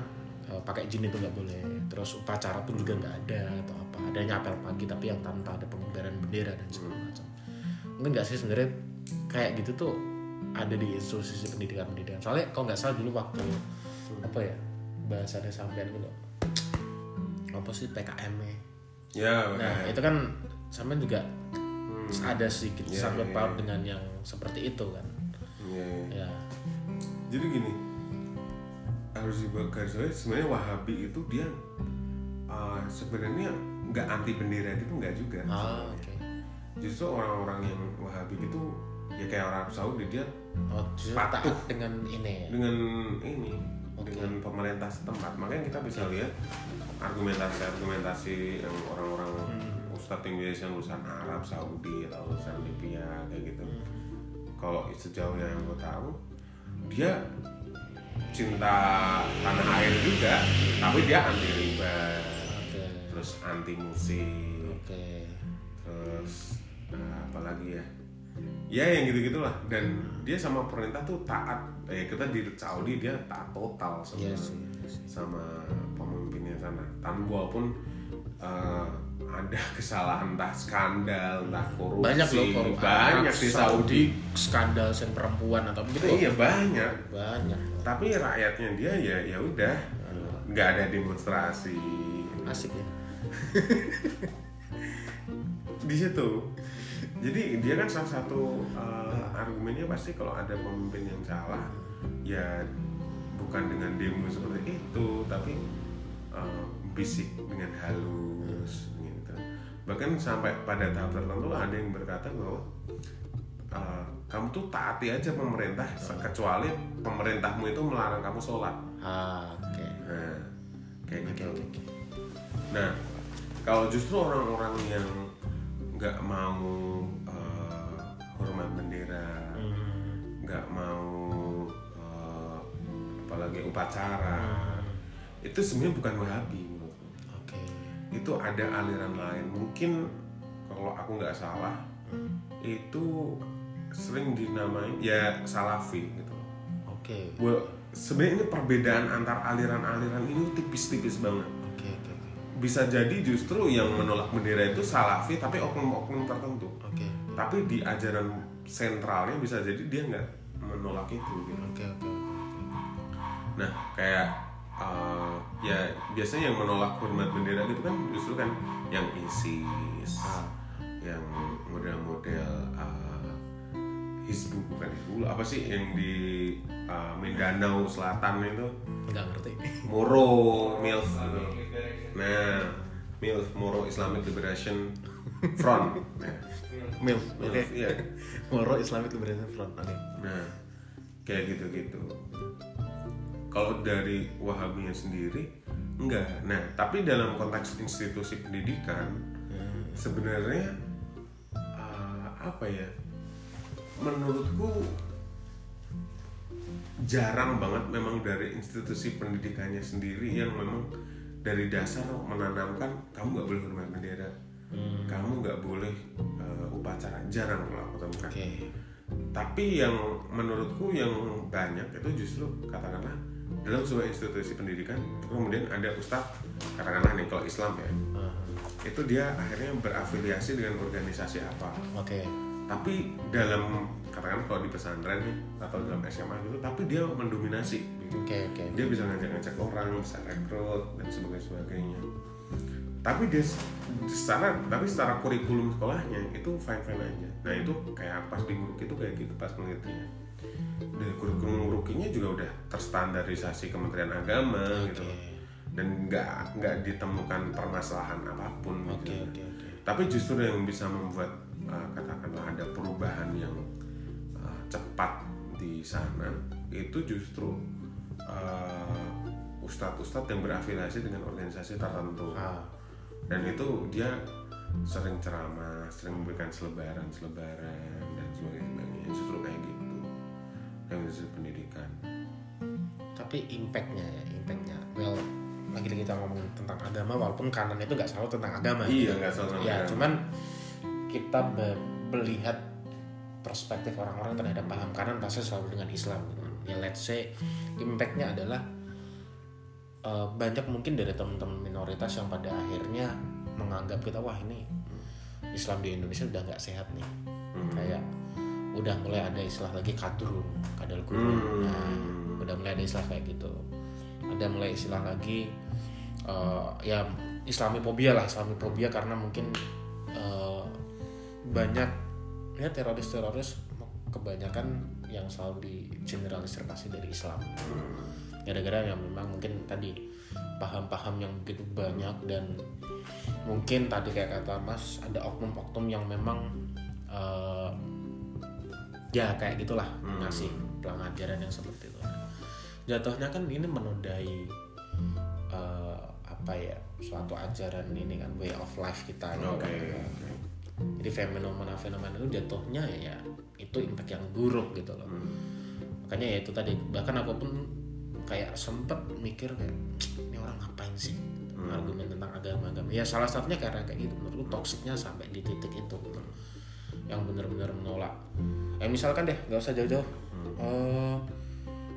S1: eh, pakai jin itu nggak boleh. Terus upacara pun juga nggak ada atau apa. Adanya apel pagi tapi yang tanpa ada pengibaran bendera dan segala macam. Mungkin nggak sih sebenarnya kayak gitu tuh ada di institusi pendidikan pendidikan soalnya kalau nggak salah dulu waktu apa ya bahasanya sampean gitu apa sih PKM -nya?
S2: ya
S1: Nah itu kan sampean juga ada sedikit
S2: Iya,
S1: sangkut
S2: iya,
S1: paut dengan yang seperti itu kan.
S2: Iya, iya.
S1: ya.
S2: Jadi gini harus digarisbawahi sebenarnya Wahabi itu dia uh, sebenarnya nggak anti bendera itu nggak juga
S1: ah oke
S2: justru orang-orang yang Wahabi itu ya kayak orang Arab Saudi dia
S1: oh
S2: Patuh.
S1: dengan ini ya
S2: dengan ini
S1: Oke.
S2: dengan pemerintah setempat makanya kita bisa lihat argumentasi-argumentasi yang orang-orang
S1: Hmm.
S2: ustadz yang biasanya lulusan Arab Saudi atau lulusan Libya kayak gitu
S1: Hmm.
S2: kalau sejauh yang gue tahu dia cinta tanah air juga tapi dia anti riba
S1: oke.
S2: Terus anti musik.
S1: Oke.
S2: Terus nah, apa lagi ya? Ya yang gitu gitulah dan dia sama pemerintah tuh taat. Eh kita di Saudi dia taat total sama
S1: Iya sih, iya
S2: sama pemimpinnya sana. Tanpa walaupun eh, ada kesalahan entah skandal entah korupsi.
S1: Banyak loh korupsi
S2: banyak di Saudi,
S1: skandal sen perempuan atau begitu
S2: iya banyak.
S1: Banyak.
S2: Tapi rakyatnya dia ya ya udah. Nggak ada demonstrasi.
S1: Asik ya?
S2: Di situ. Jadi dia kan salah satu uh, argumennya pasti kalau ada pemimpin yang salah ya bukan dengan demo seperti itu tapi uh, bisik dengan halus bahkan sampai pada tahap tertentu ada yang berkata bahwa uh, kamu tuh taati aja pemerintah kecuali pemerintahmu itu melarang kamu sholat
S1: ah oke
S2: nah kayak
S1: oke
S2: gitu
S1: oke.
S2: Nah, kalau justru orang-orang yang nggak mau eh, hormat bendera,
S1: Hmm.
S2: nggak mau eh, apalagi upacara,
S1: Hmm.
S2: itu sebenarnya bukan Wahabi Itu ada aliran lain. Mungkin kalau aku nggak salah, itu sering dinamain ya Salafi gitu. loh.
S1: oke
S2: Well, sebenarnya ini perbedaan antar aliran-aliran ini tipis-tipis banget.
S1: oke oke oke
S2: bisa jadi justru yang menolak bendera itu salafi tapi oknum-oknum tertentu
S1: oke
S2: tapi di ajaran sentralnya bisa jadi dia nggak menolak itu gitu.
S1: oke oke oke
S2: nah kayak uh, ya biasanya yang menolak hormat bendera gitu kan justru kan yang ISIS
S1: Ah.
S2: yang model-model uh, Hizbu bukan Hizbu apa sih yang di uh, Mindanao Selatan itu
S1: nggak ngerti
S2: Moro MILF gitu. Nah, MILF Moro Islamic Liberation Front. Nah,
S1: milf
S2: MILF, iya.
S1: Moro Islamic Liberation Front oke
S2: Nah, kayak gitu-gitu. Kalau dari Wahabinya sendiri enggak. Nah, tapi dalam konteks institusi pendidikan sebenarnya uh, apa ya? Menurutku jarang banget memang dari institusi pendidikannya sendiri yang memang dari dasar menanamkan kamu nggak boleh hormat bendera, kamu nggak boleh uh, upacara jarang lah aku temukan.
S1: oke
S2: Tapi yang menurutku yang banyak itu justru katakanlah dalam sebuah institusi pendidikan kemudian ada ustadz katakanlah nih kalau Islam ya.
S1: Ah,
S2: itu dia akhirnya berafiliasi dengan organisasi apa.
S1: Oke.
S2: Tapi dalam katakan kalau di pesantren atau dalam SMA gitu tapi dia mendominasi. Gitu.
S1: oke oke.
S2: Dia bisa ngajak-ngajak orang bisa rekrut dan sebagainya sebagainya. Tapi dia secara tapi secara kurikulum sekolahnya itu fine fine aja. Nah itu kayak pas di itu kayak gitu pas penelitiannya dari kurikulum Ngurukinya juga udah terstandarisasi Kementerian Agama gitu
S1: oke.
S2: dan nggak nggak ditemukan permasalahan apa pun
S1: oke
S2: gitu
S1: oke oke.
S2: Tapi justru yang bisa membuat uh, katakanlah ada perubahan yang uh, cepat di sana itu justru uh, ustadz-ustadz yang berafiliasi dengan organisasi tertentu.
S1: Ah.
S2: Dan itu dia sering ceramah sering memberikan selebaran selebaran dan sebagainya. Justru kayak gitu dari pendidikan.
S1: Tapi impactnya ya impactnya. Well lagi-lagi kita ngomong tentang agama walaupun kanan itu nggak selalu tentang agama
S2: iya nggak salah
S1: ya cuman kita melihat perspektif orang-orang terhadap paham kanan pasti selalu dengan Islam. Gitu. ya let's say impactnya adalah eh, banyak mungkin dari teman-teman minoritas yang pada akhirnya menganggap kita wah ini Islam di Indonesia udah nggak sehat nih. Kayak udah mulai ada istilah lagi kadrun kadal gurun
S2: Hmm.
S1: nah udah mulai ada istilah kayak gitu. Ada mulai istilah lagi eh, ya Islamifobia lah Islamifobia karena mungkin eh, banyak ya teroris-teroris kebanyakan yang selalu digeneralisasi dari Islam. Gara-gara yang memang mungkin tadi paham-paham yang begitu banyak dan mungkin tadi kayak kata Mas ada oknum-oknum yang memang eh, ya kayak gitulah. Ngasih pengajaran yang seperti itu. Jatuhnya kan ini menodai eh, apa ya suatu ajaran ini kan way of life kita gitu
S2: Oke,
S1: kan. jadi fenomena-fenomena itu jatuhnya ya, itu impact yang buruk gitu loh. Makanya ya itu tadi bahkan aku pun kayak sempet mikir kayak ini orang ngapain sih? Argumen tentang agama-agama. Ya salah satunya karena kayak gitu menurutku toksiknya sampai di titik itu. gitu. Yang benar-benar menolak ya misalkan deh nggak usah jauh-jauh Eh,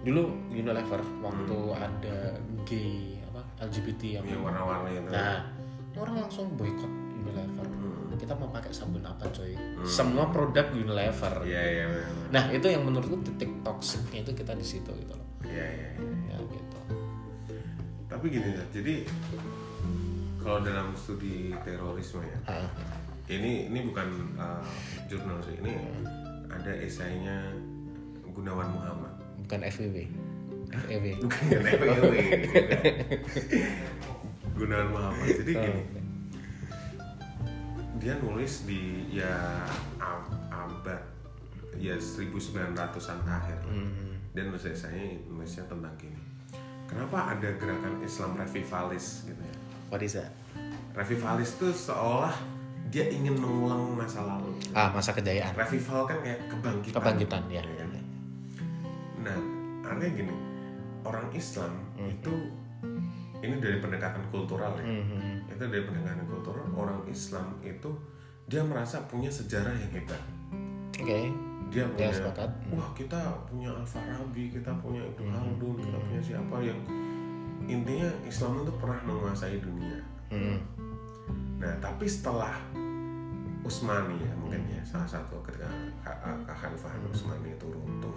S1: dulu Unilever waktu ada gay apa LGBT yang
S2: yang warna-warni itu
S1: Nah, orang langsung boykot Unilever. Kita mau pakai sabun apa, coy? Semua produk Unilever.
S2: iya iya benar.
S1: Nah, itu yang menurutku titik toksiknya itu kita di situ gitu loh.
S2: iya iya iya.
S1: Ya gitu.
S2: tapi gini ya jadi kalau dalam studi terorisme ya
S1: Ah,
S2: ini ini bukan uh, jurnal sih. Ini ada esainya Gunawan Muhammad.
S1: Bukan FWB. FEW.
S2: bukan FPW Gunawan Muhammad. Jadi gini. dia nulis di ya ab- abad ya 1900-an akhir dan nulis esainya nulisnya tentang gini. Kenapa ada gerakan Islam revivalis gitu ya?
S1: What is that?
S2: revivalis itu seolah dia ingin mengulang masa lalu
S1: Ah, masa kejayaan.
S2: revival kan kayak kebangkitan
S1: Kebangkitan ya.
S2: Ya? Nah, artinya gini, orang Islam itu ini dari pendekatan kultural ya.
S1: Mhm.
S2: Itu dari pendekatan kultural orang Islam itu dia merasa punya sejarah yang hebat.
S1: Oke.
S2: Dia punya,
S1: sepakat.
S2: wah kita punya Al Farabi, kita punya Ibnu Khaldun, kita punya siapa yang intinya Islam itu pernah menguasai dunia.
S1: Mhm.
S2: Nah, tapi setelah Utsmani ya mungkin ya salah satu ketika Kha- kekhalifahan Utsmani itu runtuh,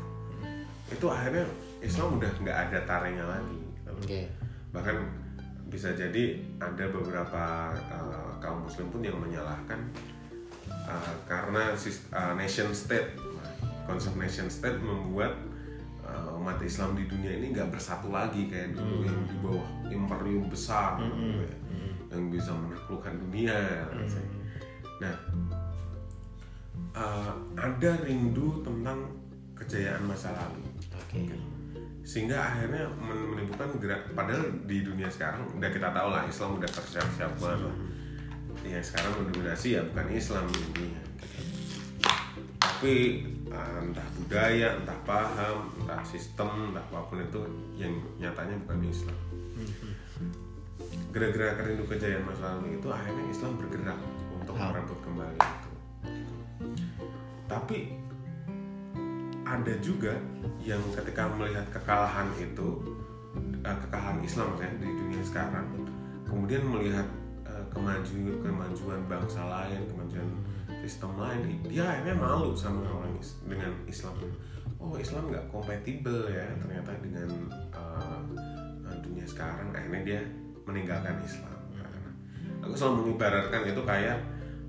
S2: itu akhirnya Islam udah nggak ada tarenya lagi. gitu.
S1: Oke.
S2: Bahkan bisa jadi ada beberapa uh, kaum Muslim pun yang menyalahkan uh, karena uh, nation state, konsep nation state membuat uh, umat Islam di dunia ini nggak bersatu lagi kayak dulu yang di bawah imperium besar gitu ya, yang bisa menaklukkan dunia. rasanya. Nah, uh, ada rindu tentang kejayaan masa lalu.
S1: Oke.
S2: sehingga akhirnya men- menimbulkan gerak padahal di dunia sekarang udah kita tahu lah Islam udah tersiap-siap banget lah. Yang sekarang mendominasi ya bukan Islam di dunia tapi uh, entah budaya entah paham entah sistem entah apa pun itu yang nyatanya bukan Islam. Gerak-gerak rindu kejayaan masa lalu itu akhirnya Islam bergerak untuk
S1: Ah.
S2: merebut kembali itu. Tapi ada juga yang ketika melihat kekalahan itu eh, kekalahan Islam ya di dunia sekarang kemudian melihat eh, kemajuan kemajuan bangsa lain kemajuan sistem lain dia akhirnya malu sama orang is- dengan Islam. Oh Islam nggak kompatibel ya ternyata dengan eh, dunia sekarang akhirnya dia meninggalkan Islam. Karena aku selalu mengibaratkan itu kayak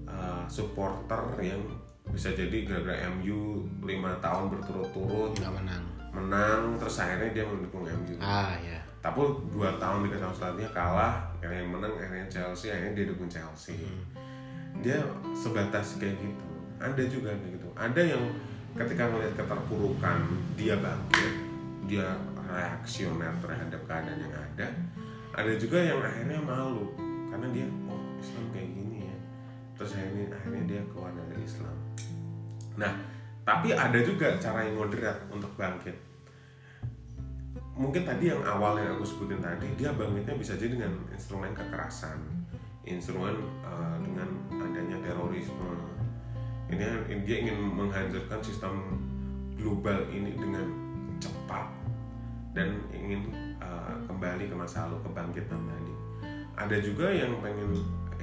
S2: eh, supporter yang bisa jadi gara-gara MU lima tahun berturut-turut
S1: Nggak menang.
S2: menang terus akhirnya dia mendukung MU
S1: Ah ya.
S2: tapi dua tahun tiga tahun selanjutnya kalah akhirnya yang menang akhirnya Chelsea akhirnya dia dukung Chelsea. Dia sebatas kayak gitu. Ada juga kayak gitu. Ada yang ketika melihat keterpurukan dia bangkit dia reaksioner terhadap keadaan yang ada. Ada juga yang akhirnya malu karena dia oh Islam akhirnya akhirnya dia keluar dari Islam. Nah tapi ada juga cara yang moderat untuk bangkit. Mungkin tadi yang awal yang aku sebutin tadi dia bangkitnya bisa jadi dengan instrumen kekerasan. Instrumen uh, dengan adanya terorisme. Ini dia ingin menghancurkan sistem global ini dengan cepat dan ingin uh, kembali ke masa lalu kebangkitan tadi. Ada juga yang pengen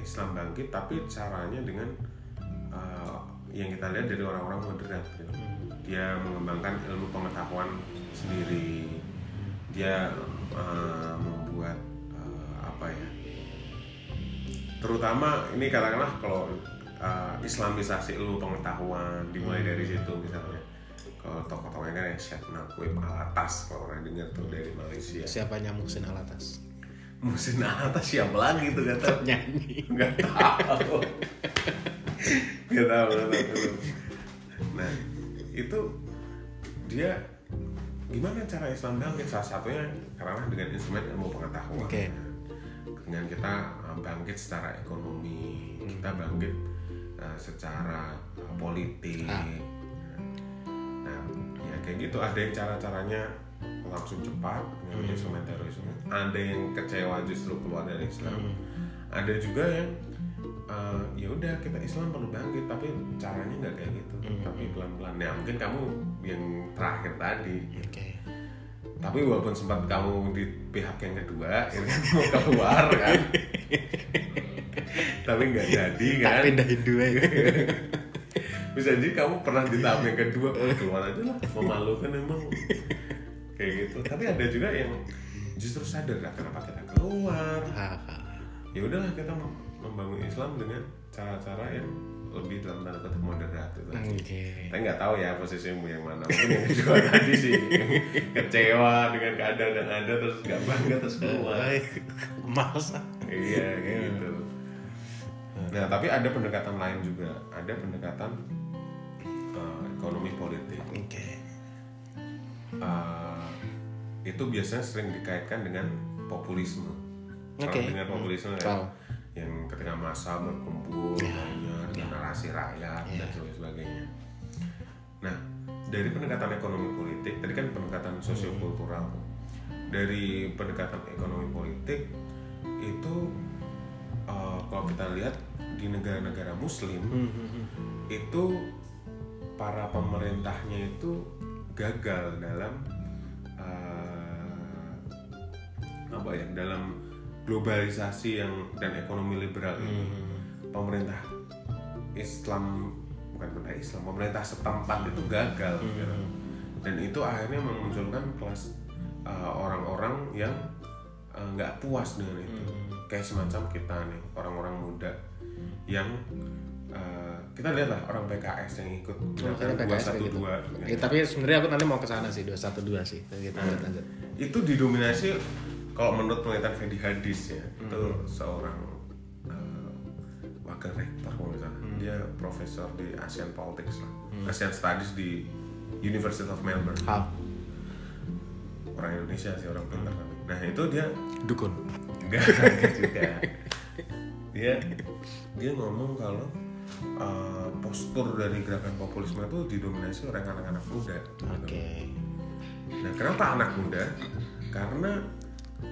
S2: Islam bangkit tapi caranya dengan uh, yang kita lihat dari orang-orang moderat gitu. dia mengembangkan ilmu pengetahuan sendiri. Dia uh, membuat uh, apa ya terutama ini katakanlah kalau uh, Islamisasi ilmu pengetahuan dimulai dari situ misalnya. Kalau tokoh-tokohnya kan yang Syed Nakwib Alatas kalau orang dengar tuh dari Malaysia.
S1: Siapa Musin Alatas
S2: Musin Alatas siapa lagi tuh gak tahu
S1: nyanyi.
S2: Nggak tahu nggak tahu nggak tahu nah itu dia gimana cara Islam bangkit salah satunya karena dengan instrumen ilmu pengetahuan.
S1: Oke.
S2: dengan kita uh, bangkit secara ekonomi kita bangkit uh, secara uh, politik.
S1: Ah.
S2: nah ya kayak gitu. Ada yang cara caranya langsung cepat dengan instrumen terorisme ada yang kecewa justru keluar dari Islam. Ada juga yang uh, ya udah kita Islam perlu bangkit tapi caranya nggak kayak gitu. Tapi pelan pelan ya mungkin kamu yang terakhir tadi.
S1: Oke.
S2: Tapi walaupun sempat kamu di pihak yang kedua ini mau keluar kan? Tapi nggak jadi
S1: tak
S2: kan?
S1: pindahin dua ya.
S2: Bisa jadi kamu pernah di tahap yang kedua "Ah, keluar aja lah memalukan emang. Kayak gitu. Tapi ada juga yang justru sadar lah kenapa kita keluar ya udahlah kita mem- membangun Islam dengan cara-cara yang lebih dalam tanda kutip moderat gitu.
S1: oke
S2: Saya nggak tahu ya posisimu yang mana. Mungkin yang kedua tadi sih kecewa dengan keadaan yang ada terus nggak bangga terus keluar.
S1: masa
S2: iya kayak gitu. Nah tapi ada pendekatan lain juga. Ada pendekatan uh, ekonomi politik.
S1: oke
S2: Uh, itu biasanya sering dikaitkan dengan populisme.
S1: Oke.
S2: dengar populisme ya?
S1: Tahu.
S2: Yang ketika masa berkumpul banyak dengan narasi rakyat dan sebagainya. Nah, dari pendekatan ekonomi politik, tadi kan pendekatan sosiokultural. Dari pendekatan ekonomi politik itu uh, kalau kita lihat di negara-negara Muslim itu para pemerintahnya itu gagal dalam apa ya dalam globalisasi yang dan ekonomi liberal ini pemerintah Islam bukan pemerintah Islam pemerintah setempat itu gagal gitu. dan itu akhirnya memunculkan kelas uh, orang-orang yang uh, nggak puas dengan itu kayak semacam kita nih orang-orang muda yang uh, kita lihat lah orang PKS yang ikut
S1: Makanya
S2: gerakan
S1: PKS kayak gitu.
S2: 212
S1: Ya, tapi sebenarnya aku nanti mau ke sana sih 212 sih. Kita lanjut lanjut.
S2: itu didominasi kalau menurut penelitian Fendi Hadis ya
S1: Hmm.
S2: itu seorang uh, wakil rektor kalau nggak salah
S1: Hmm.
S2: dia profesor di Asian Politics lah Asian Studies di University of Melbourne
S1: Hal
S2: orang Indonesia sih orang pintar tapi nah itu dia
S1: dukun.
S2: enggak juga dia dia ngomong kalau uh, postur dari gerakan populisme itu didominasi oleh anak-anak muda
S1: Oke.
S2: Nah, kenapa anak muda? Karena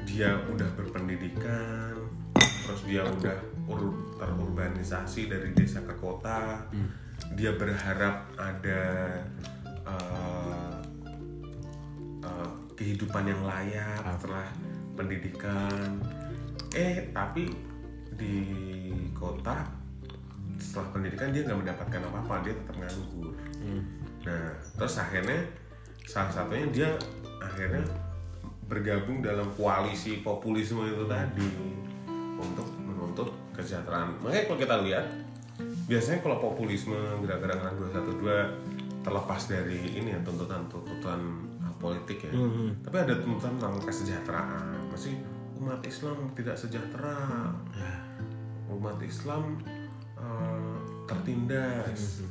S2: dia udah berpendidikan, terus dia udah ur- terurbanisasi dari desa ke kota. Dia berharap ada uh, uh, kehidupan yang layak setelah pendidikan. Eh, tapi di kota setelah pendidikan dia nggak mendapatkan apa-apa, dia tetap nganggur. Nah, terus akhirnya salah satunya dia akhirnya bergabung dalam koalisi populisme itu tadi untuk menuntut kesejahteraan. Makanya kalau kita lihat biasanya kalau populisme gerakan-gerakan 212 terlepas dari ini ya tuntutan-tuntutan uh, politik ya. Tapi ada tuntutan tentang kesejahteraan. Masih umat Islam tidak sejahtera. Umat Islam uh, tertindas.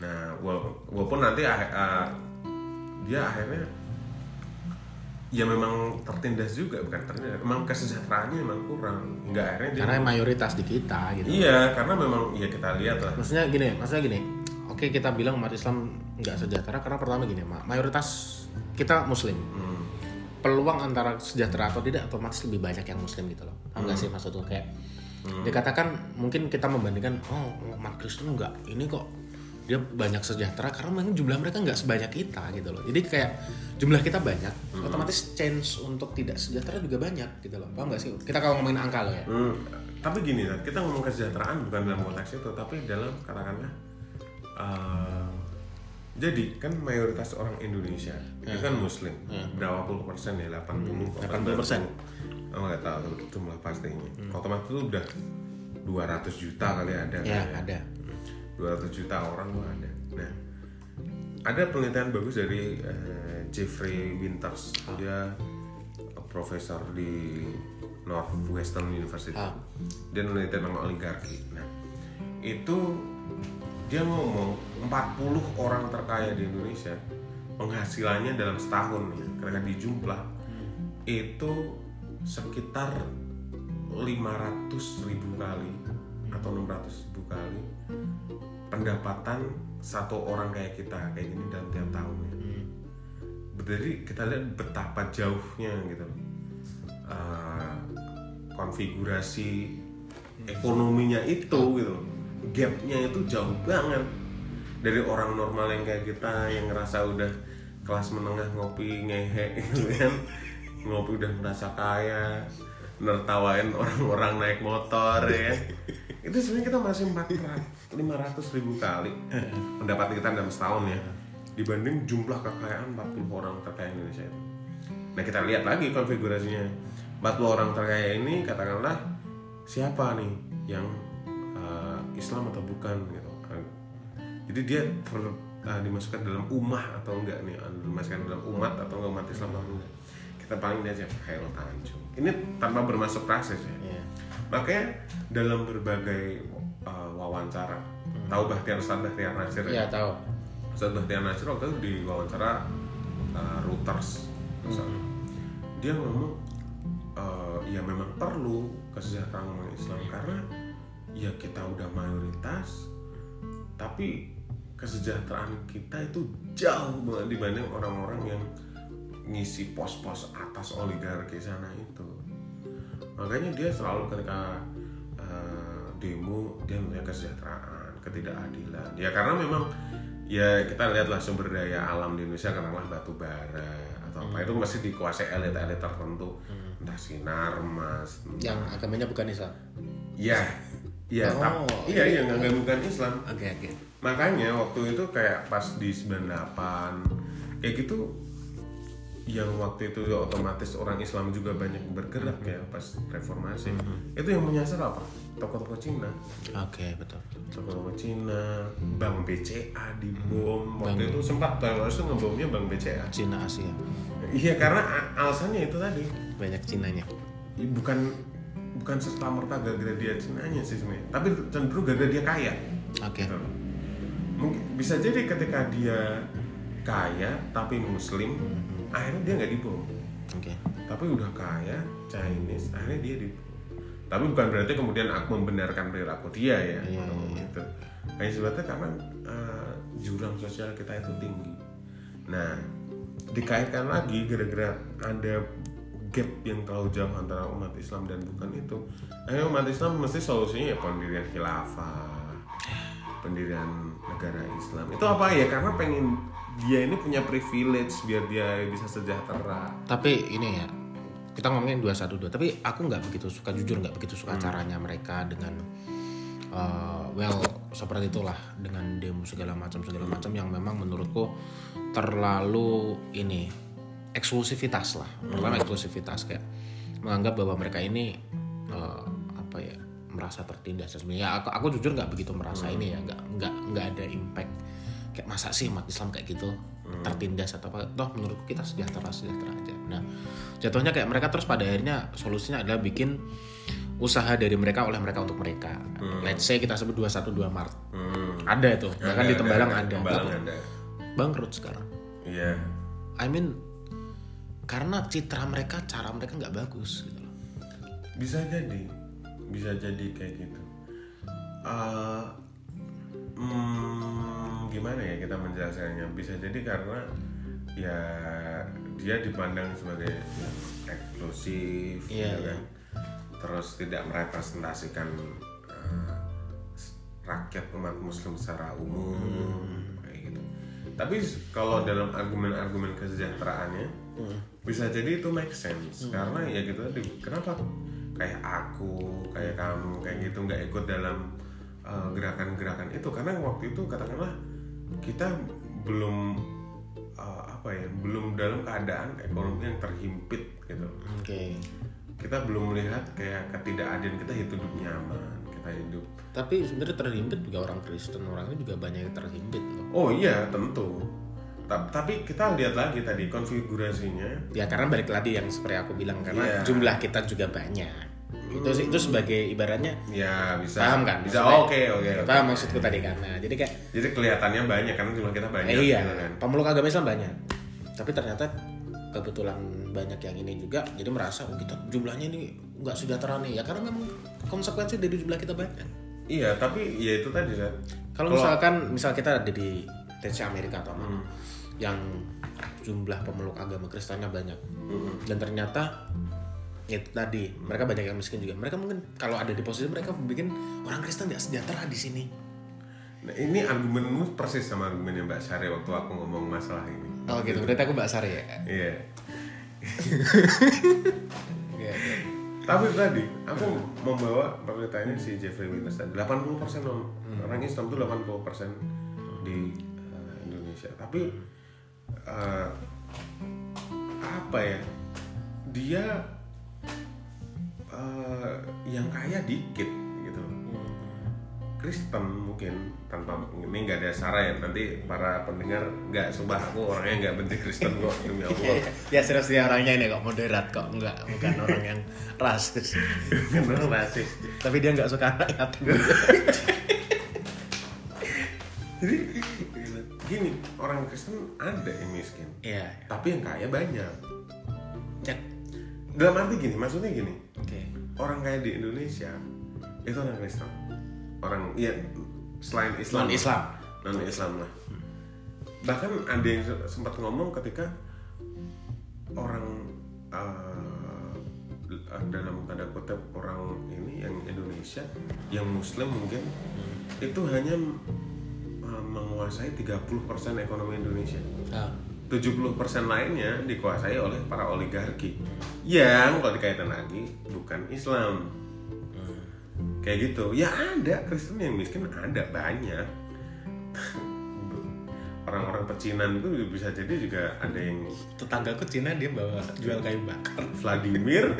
S2: Nah, wala- walaupun nanti ah- ah, dia akhirnya ya memang tertindas juga bukan tertindas. Memang kesejahteraannya memang kurang. Hingga akhirnya dia
S1: karena mayoritas di kita gitu.
S2: Iya karena memang ya kita lihat lah.
S1: Maksudnya gini maksudnya gini. Oke kita bilang umat Islam nggak sejahtera karena pertama gini Ma- mayoritas kita Muslim.
S2: Hmm.
S1: peluang antara sejahtera atau tidak otomatis lebih banyak yang Muslim gitu loh. Paham nggak sih maksud tuh kayak dikatakan mungkin kita membandingkan oh umat Kristen enggak ini kok dia banyak sejahtera karena memang jumlah mereka nggak sebanyak kita gitu loh. Jadi kayak jumlah kita banyak otomatis chance untuk tidak sejahtera juga banyak gitu loh. Paham nggak sih? Kita kalau ngomongin angka loh ya.
S2: Hmm, tapi gini Nat, kita ngomong kesejahteraan bukan dalam konteks itu tapi dalam katakanlah eh, jadi kan mayoritas orang Indonesia itu kan Muslim. Berapa puluh persen ya? 80
S1: 80%.
S2: oh nggak tahu jumlah pastinya. Otomatis itu udah 200 juta kali ada
S1: ya
S2: kali
S1: ada
S2: 200 juta orang tuh ada. Nah, ada penelitian bagus dari eh, Jeffrey Winters. Dia profesor di Northwestern University.
S1: Ah.
S2: Dia meneliti tentang oligarki. Nah, itu dia ngomong 40 orang terkaya di Indonesia penghasilannya dalam setahun ya, ketika dijumlah itu sekitar 500 ribu kali atau 600 ribu kali pendapatan satu orang kayak kita kayak gini dalam tiap tahun ya. Jadi kita lihat betapa jauhnya gitu. Uh, konfigurasi ekonominya itu gitu. Gapnya itu jauh banget dari orang normal yang kayak kita yang ngerasa udah kelas menengah ngopi ngehe gitu kan ngopi udah merasa kaya nertawain orang-orang naik motor ya kan. itu sebenarnya kita masih 400 500 ribu kali pendapatan kita dalam setahun ya. Dibanding jumlah kekayaan 40 orang terkaya Indonesia itu. Nah kita lihat lagi konfigurasinya. 40 orang terkaya ini katakanlah siapa nih yang uh, Islam atau bukan gitu. Jadi dia ter- uh, dimasukkan dalam umah atau enggak nih? Dimasukkan dalam umat atau enggak umat Islam atau enggak kita paling aja Khairul Tanjung ini tanpa bermasuk rasis ya
S1: Iya.
S2: makanya dalam berbagai uh, wawancara tahu Bahtiar Ustadz Bahtiar Nasir ya?
S1: tahu.
S2: Ustadz Bahtiar Nasir waktu itu di wawancara uh, Reuters misalnya. dia ngomong uh, ya memang perlu kesejahteraan umat Islam karena ya kita udah mayoritas tapi kesejahteraan kita itu jauh banget dibanding orang-orang yang ngisi pos-pos atas oligarki sana itu. Makanya dia selalu ketika uh, demo dia punya kesejahteraan ketidakadilan. Ya karena memang ya kita lihatlah sumber daya alam di Indonesia katakanlah batu bara atau apa itu masih dikuasai elit-elit tertentu. Entah sinar emas
S1: Yang agamanya bukan Islam.
S2: ya ya
S1: Oh,
S2: tap- iya iya. nggak bukan Islam.
S1: Oke oke.
S2: makanya waktu itu kayak pas di 98 kayak gitu yang waktu itu ya otomatis orang Islam juga banyak bergerak ya pas reformasi. Itu yang menyasar apa? Toko-toko Cina.
S1: Oke betul.
S2: toko-toko Cina bank BCA dibom. Waktu itu sempat teroris itu ngebomnya bank BCA
S1: Cina Asia.
S2: Iya karena alasannya itu tadi.
S1: Banyak Cinanya.
S2: bukan bukan serta merta gara-gara dia Cinanya sih sebenarnya. Tapi cenderung gara-gara dia kaya.
S1: Oke.
S2: Gitu. mungkin bisa jadi ketika dia kaya tapi muslim akhirnya dia nggak dibom
S1: Oke.
S2: tapi udah kaya Chinese akhirnya dia dibom tapi bukan berarti kemudian aku membenarkan perilaku dia ya
S1: Iya,
S2: ngomong
S1: iya.
S2: gitu. Hanya sebabnya karena eh, jurang sosial kita itu tinggi. Nah dikaitkan lagi gara-gara ada gap yang terlalu jauh antara umat Islam dan bukan itu. Akhirnya umat Islam mesti solusinya ya pendirian khilafah pendirian negara Islam. Itu apa ya? Karena pengen dia ini punya privilege biar dia bisa sejahtera.
S1: Tapi ini ya kita ngomongin 212 tapi aku nggak begitu suka jujur nggak begitu suka caranya mereka dengan uh, well seperti itulah. Dengan demo segala macam segala macam yang memang menurutku terlalu ini eksklusivitas lah. Pertama eksklusivitas kayak menganggap bahwa mereka ini uh, apa ya merasa tertindas sebenarnya ya, aku, aku jujur nggak begitu merasa ini ya. Nggak nggak nggak ada impact. Kayak masa sih umat Islam kayak gitu tertindas atau apa? Toh menurutku kita sejahtera sejahtera aja. Nah jatuhnya kayak mereka terus pada akhirnya solusinya adalah bikin usaha dari mereka oleh mereka untuk mereka. Let's say kita sebut 212 Maret
S2: hmm.
S1: ada itu. Bahkan di Tembalang ada,
S2: Tembalang ada.
S1: bangkrut sekarang.
S2: Iya.
S1: I mean karena citra mereka cara mereka nggak bagus gitu loh.
S2: Bisa jadi bisa jadi kayak gitu. Eh, hmm, gimana ya kita menjelaskannya? Bisa jadi karena ya dia dipandang sebagai eksklusif
S1: Iya,
S2: ya kan. Terus tidak merepresentasikan eh, rakyat umat muslim secara umum kayak gitu. Tapi kalau dalam argumen-argumen kesejahteraannya bisa jadi itu make sense. Karena ya gitu tadi kenapa kayak aku kayak kamu kayak gitu nggak ikut dalam uh, gerakan-gerakan itu. Karena waktu itu katakanlah kita belum uh, apa ya belum dalam keadaan ekonomi yang terhimpit gitu.
S1: Oke.
S2: Kita belum melihat kayak ketidakadilan kita hidup nyaman kita hidup.
S1: Tapi sebenarnya terhimpit juga orang Kristen orang ini juga banyak yang terhimpit loh.
S2: Oh iya tentu. Ta- tapi kita lihat lagi tadi konfigurasinya.
S1: Ya karena balik lagi yang seperti aku bilang karena
S2: Iya.
S1: jumlah kita juga banyak itu itu sebagai ibaratnya
S2: ya bisa
S1: paham kan
S2: bisa oke oke oke.
S1: paham maksudku tadi kan nah, jadi kayak
S2: jadi kelihatannya banyak karena jumlah kita banyak
S1: eh, iya
S2: gitu kan
S1: pemeluk agama Islam banyak tapi ternyata kebetulan banyak yang ini juga jadi merasa oh kita jumlahnya ini nggak sejahtera nih ya karena memang konsekuensi dari jumlah kita banyak
S2: iya tapi ya itu tadi Zat.
S1: kalau misalkan misal kita ada di TC Amerika atau
S2: Hmm.
S1: yang jumlah pemeluk agama Kristennya banyak
S2: Hmm.
S1: dan ternyata ya itu tadi. Mereka banyak yang miskin juga. Mereka mungkin kalau ada di posisi mereka bikin orang Kristen nggak sejahtera di sini.
S2: Nah, ini argumenmu persis sama argumennya Mbak Syari waktu aku ngomong masalah ini.
S1: oh gitu. Berarti aku Mbak Sari ya?
S2: Iya.
S1: Iya,
S2: Tapi tadi aku membawa perbedaannya si Jeffrey Winters tadi. 80% orang orang Islam itu 80% di eh, Indonesia. Tapi eh, apa ya? Dia eh, yang kaya dikit gitu. Kristen mungkin tanpa ini nggak ada sara ya. Nanti para pendengar nggak sumpah aku orangnya nggak benci Kristen kok demi Allah.
S1: ya serius dia orangnya ini kok moderat kok. Enggak bukan orang yang rasis.
S2: Bener rasis.
S1: Tapi dia nggak suka anak yatim
S2: jadi gini orang Kristen ada yang miskin.
S1: Iya.
S2: Tapi yang kaya banyak.
S1: Ya
S2: dalam arti gini maksudnya gini.
S1: Oke.
S2: Orang kaya di Indonesia itu orang Kristen. Orang ya selain Islam
S1: non Islam
S2: non Islam lah. Bahkan ada yang se- sempat ngomong ketika orang uh, dalam tanda kutip orang ini yang Indonesia yang Muslim mungkin itu hanya uh, menguasai 30% ekonomi Indonesia.
S1: Ah.
S2: 70% lainnya dikuasai oleh para oligarki yang kalau dikaitkan lagi bukan Islam. Kayak gitu. Ya ada Kristen yang miskin ada banyak. Orang-orang pecinan itu bisa jadi juga ada yang
S1: tetanggaku Cina dia bawa jual kayu bakar.
S2: Vladimir.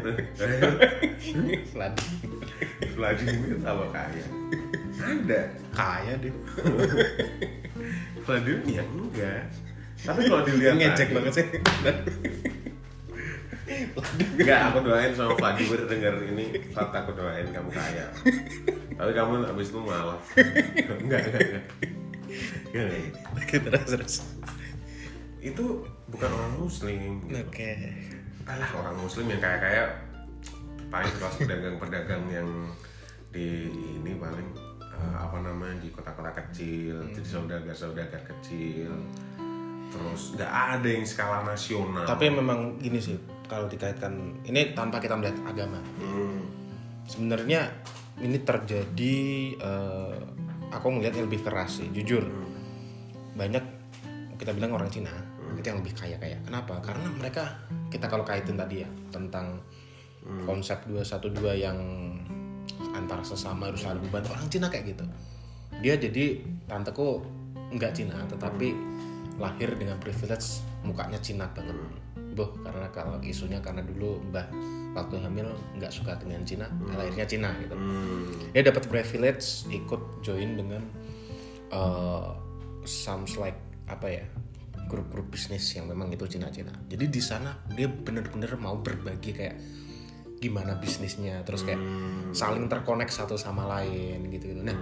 S1: Vladimir.
S2: Vladimir sama kaya. Ada.
S1: Kaya dia.
S2: Vladimir ya enggak. Tapi kalau dilihat
S1: ngejek
S2: lagi-
S1: banget sih
S2: Enggak, aku doain sama Vladimir denger ini Fat aku doain kamu kaya. Tapi kamu abis itu malah. Enggak, enggak, enggak. Enggak.
S1: terus terus.
S2: Itu bukan orang muslim gitu.
S1: oke.
S2: Alah orang muslim yang kaya-kaya Paling kelas pedagang-pedagang yang di ini paling eh, apa namanya di kota-kota kecil jadi saudagar-saudagar kecil. Terus nggak ada yang skala nasional.
S1: Tapi memang gini sih kalau dikaitkan ini tanpa kita melihat agama.
S2: Hmm.
S1: sebenarnya ini terjadi eh, aku ngelihat yang lebih keras sih jujur. Banyak kita bilang orang Cina itu yang lebih kaya kaya. Kenapa? Karena mereka kita kalau kaitin tadi ya tentang konsep 212 yang antara sesama harus saling membantu. Orang Cina kayak gitu. Dia jadi tanteku nggak Cina tetapi lahir dengan privilege mukanya Cina banget boh karena kalau isunya karena dulu mbah waktu hamil nggak suka dengan Cina lahirnya Cina gitu.
S2: Hmm.
S1: dia dapat privilege ikut join dengan uh, sounds like apa ya grup-grup bisnis yang memang itu Cina-Cina. Jadi di sana dia bener-bener mau berbagi kayak gimana bisnisnya terus kayak saling terkonek satu sama lain gitu gitu nah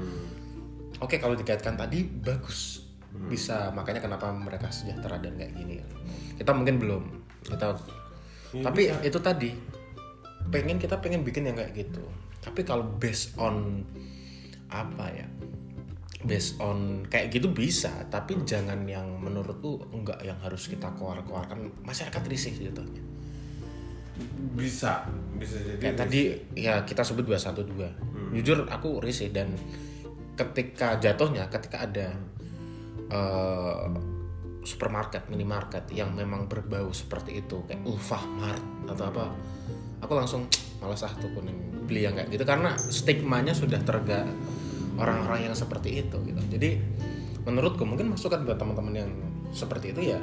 S1: oke kalau dikaitkan tadi bagus. Bisa makanya kenapa mereka sejahtera dan kayak gini. Kita mungkin belum kita
S2: Ya,
S1: tapi
S2: bisa.
S1: itu tadi pengen kita pengen bikin yang kayak gitu. Tapi kalau based on apa ya? Based on kayak gitu bisa tapi jangan yang menurutku enggak yang harus kita keluar-keluarkan. Masyarakat risih gitu
S2: bisa bisa jadi
S1: kayak tadi ya kita sebut 212 jujur aku risih dan ketika jatuhnya ketika ada eh, supermarket minimarket yang memang berbau seperti itu kayak Ulfah Mart atau apa aku langsung malas ah tuh kuning beli yang kayak gitu. Karena stigmanya sudah terga orang-orang yang seperti itu gitu. Jadi menurutku mungkin masukan buat teman-teman yang seperti itu ya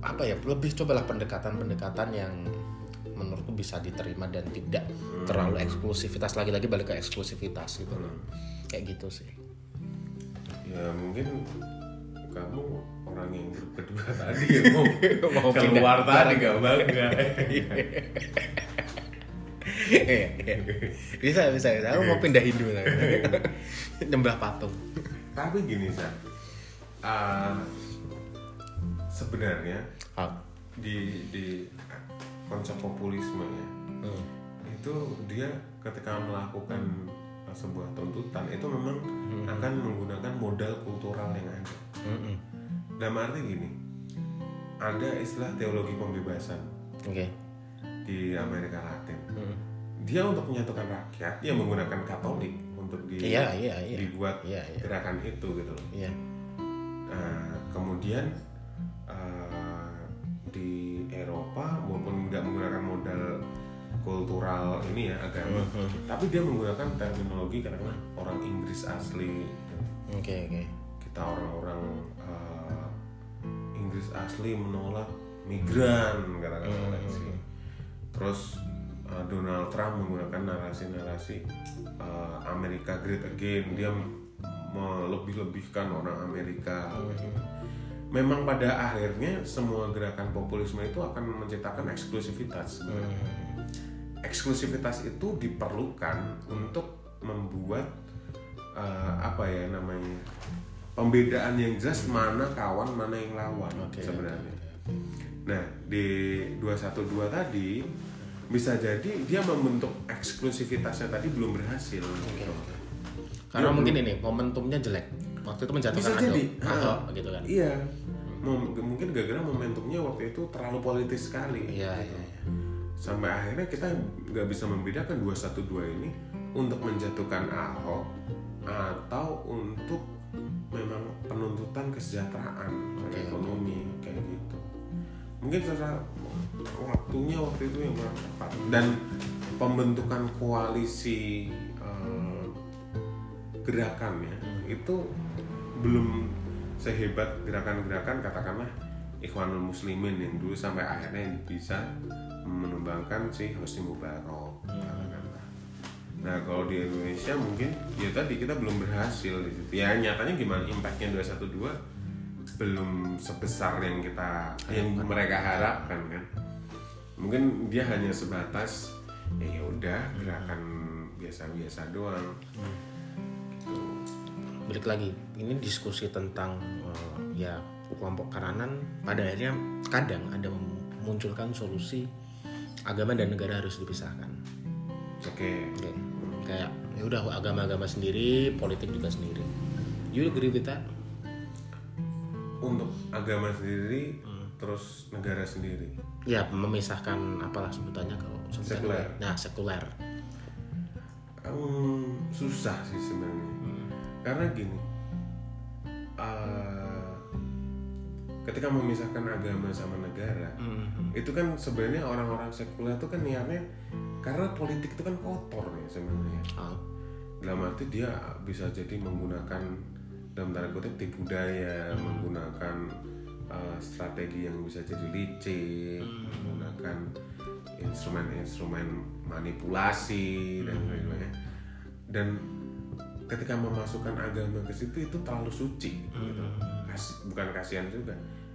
S1: apa ya lebih cobalah pendekatan-pendekatan yang menurutku bisa diterima dan tidak terlalu eksklusivitas. Lagi-lagi balik ke eksklusivitas gitu loh. Kayak gitu sih.
S2: Ya mungkin kamu orang yang kedua tadi ya mau,
S1: Mau
S2: keluar
S1: pindah.
S2: tadi gak bangga
S1: bisa bisa bisa aku mau pindah Hindu lah. nyembah patung
S2: tapi gini sa Ah, sebenarnya
S1: Ah,
S2: di di konsep populisme ya
S1: hmm.
S2: itu dia ketika melakukan uh, sebuah tuntutan itu memang akan menggunakan modal kultural yang ada.
S1: Mm-mm.
S2: Dalam arti gini, ada istilah teologi pembebasan
S1: oke
S2: di Amerika Latin.
S1: Hmm.
S2: Dia untuk menyatukan rakyat, dia menggunakan Katolik untuk di,
S1: iya iya iya
S2: dibuat
S1: iya iya
S2: gerakan itu gitu loh.
S1: iya
S2: Nah, kemudian uh, di Eropa walaupun nggak menggunakan modal kultural ini ya agama, tapi dia menggunakan terminologi karena orang Inggris asli,
S1: oke oke
S2: kita orang-orang uh, Inggris asli menolak migran kata-kata sih. Terus uh, Donald Trump menggunakan narasi-narasi uh, Amerika Great Again, dia melebih-lebihkan orang Amerika. Memang pada akhirnya semua gerakan populisme itu akan menciptakan eksklusivitas. sebenarnya. Eksklusivitas itu diperlukan untuk membuat uh, apa ya namanya pembedaan yang jelas mana kawan mana yang lawan
S1: Oke.
S2: sebenarnya. Nah di 212 tadi bisa jadi dia membentuk eksklusivitasnya tadi belum berhasil. gitu.
S1: karena mungkin ini momentumnya jelek waktu itu menjatuhkan
S2: Bisa jadi.
S1: Ahok gitu kan
S2: Iya. Mem- mungkin gara-gara momentumnya waktu itu terlalu politis sekali.
S1: iya iya iya.
S2: Sampai akhirnya kita nggak bisa membedakan 212 ini untuk menjatuhkan Ahok atau untuk memang penuntutan kesejahteraan
S1: Oke,
S2: ekonomi kayak gitu. Mungkin secara waktunya waktu itu yang kurang tepat dan pembentukan koalisi eh, gerakan ya itu belum sehebat gerakan-gerakan katakanlah Ikhwanul Muslimin yang dulu sampai akhirnya bisa menumbangkan si Hosni Mubarak katakanlah. Nah kalau di Indonesia mungkin ya tadi kita belum berhasil di situ. Ya nyatanya gimana impactnya 212 belum sebesar yang kita yang mereka harapkan kan. Mungkin dia hanya sebatas ya udah gerakan biasa-biasa doang. Gitu.
S1: balik lagi ini diskusi tentang eh, ya kelompok kanan pada akhirnya kadang ada memunculkan solusi agama dan negara harus dipisahkan
S2: Oke.
S1: Oke. Kayak ya udah agama-agama sendiri politik juga sendiri. You agree with that?
S2: Untuk agama sendiri terus negara sendiri.
S1: ya memisahkan apalah sebutannya kalau sebutannya.
S2: Sekuler.
S1: nah sekuler.
S2: Hmm, susah sih sebenarnya. Karena gini eh, ketika memisahkan agama sama negara itu kan sebenarnya orang-orang sekuler itu kan niatnya karena politik itu kan kotor ya sebenarnya.
S1: Ah,
S2: dalam arti dia bisa jadi menggunakan dalam tanda kutip tipu daya menggunakan uh, strategi yang bisa jadi licik menggunakan instrumen-instrumen manipulasi dan sebagainya dan ketika memasukkan agama ke situ itu terlalu suci gitu. Kas- bukan kasihan juga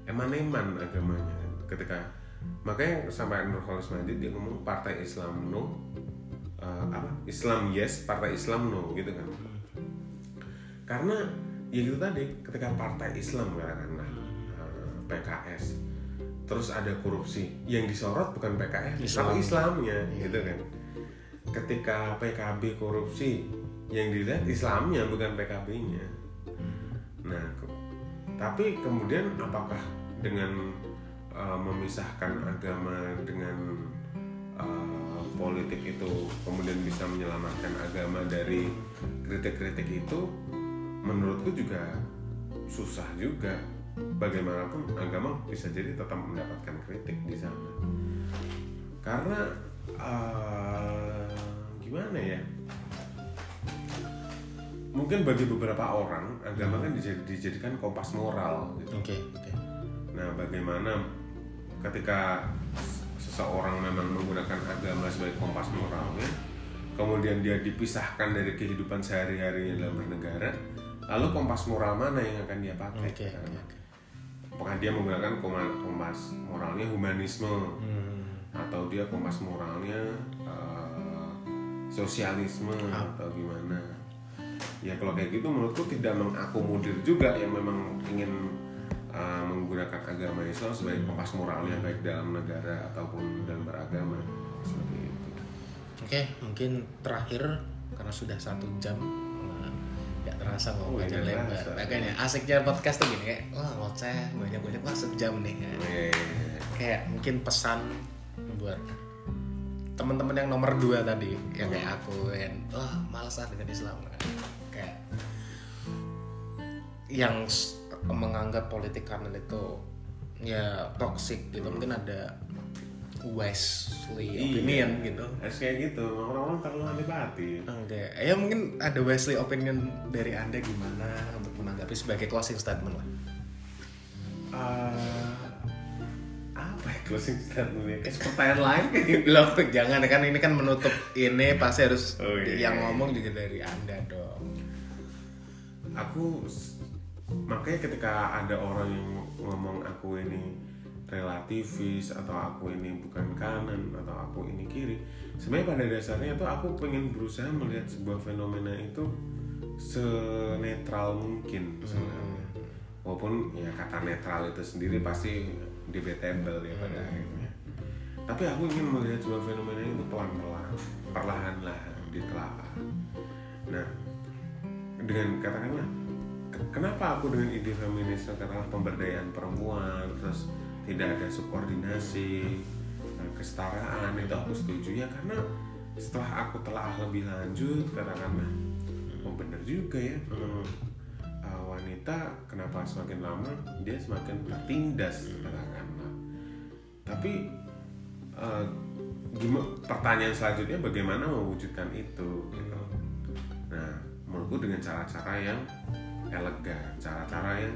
S2: eman-eman agamanya. Ketika makanya sampai Nurholis Majid dia ngomong partai Islam no uh, apa Islam yes partai Islam no gitu kan karena ya itu tadi ketika partai Islam katakanlah uh, PKS terus ada korupsi yang disorot bukan PKS
S1: Islam.
S2: tapi Islamnya
S1: Iya.
S2: gitu kan ketika PKB korupsi yang dilihat Islamnya bukan PKB-nya nah ke- tapi kemudian apakah dengan uh, memisahkan agama dengan uh, politik itu kemudian bisa menyelamatkan agama dari kritik-kritik itu menurutku juga susah juga. Bagaimanapun agama bisa jadi tetap mendapatkan kritik di sana. Karena uh, gimana ya? Mungkin bagi beberapa orang agama kan dijad- dijadikan kompas moral gitu.
S1: Oke, oke.
S2: Nah, bagaimana ketika seseorang memang menggunakan agama sebagai kompas moralnya, kemudian dia dipisahkan dari kehidupan sehari-hari dalam bernegara, lalu kompas moral mana yang akan dia pakai?
S1: Oke, oke.
S2: Apakah dia menggunakan kompas moralnya humanisme
S1: Hmm,
S2: atau dia kompas moralnya eh, sosialisme atau gimana? Ya kalau kayak gitu menurutku tidak mengakomodir juga yang memang ingin uh, menggunakan agama Islam sebagai kompas moralnya baik dalam negara ataupun dalam beragama seperti itu.
S1: Oke, mungkin terakhir karena sudah satu jam eh, nggak terasa
S2: Oh,
S1: ngomong panjang lebar. Makanya asiknya podcast tuh gini kayak wah ngoceh banyak banyak wah sejam nih. kan.
S2: Eh,
S1: Kayak mungkin pesan buat teman-teman yang nomor dua tadi yang kayak aku yang wah malas ah dengan Islam kayak yang menganggap politik kanan itu ya toxic gitu mungkin ada wisely opinion gitu
S2: harus kayak gitu, orang-orang terlalu antipati.
S1: Oke, ya mungkin ada Wesley opinion dari anda gimana untuk menanggapi sebagai closing statement lah.
S2: Uh, apa ya closing statementnya? Kayak pertanyaan lain kayak gitu.
S1: Jangan kan ini kan menutup ini pasti harus
S2: Oh, iya.
S1: yang ngomong juga dari anda dong.
S2: aku makanya ketika ada orang yang ngomong aku ini relativis atau aku ini bukan kanan atau aku ini kiri sebenarnya pada dasarnya tuh aku pengen berusaha melihat sebuah fenomena itu senetral mungkin sebenarnya. Walaupun ya kata netral itu sendiri pasti debatable ya pada akhirnya. Tapi aku ingin melihat sebuah fenomena itu pelan-pelan perlahan-lahan ditelaah nah dengan katakanlah kenapa aku dengan ide feminis katakanlah pemberdayaan perempuan terus tidak ada subordinasi eh, kesetaraan itu aku setuju ya karena setelah aku telah lebih lanjut katakanlah oh bener juga ya eh, eh, wanita kenapa semakin lama dia semakin tertindas katakanlah. Tapi eh, gimana pertanyaan selanjutnya bagaimana mewujudkan itu gitu. Nah, menurutku dengan cara-cara yang elegan, cara-cara yang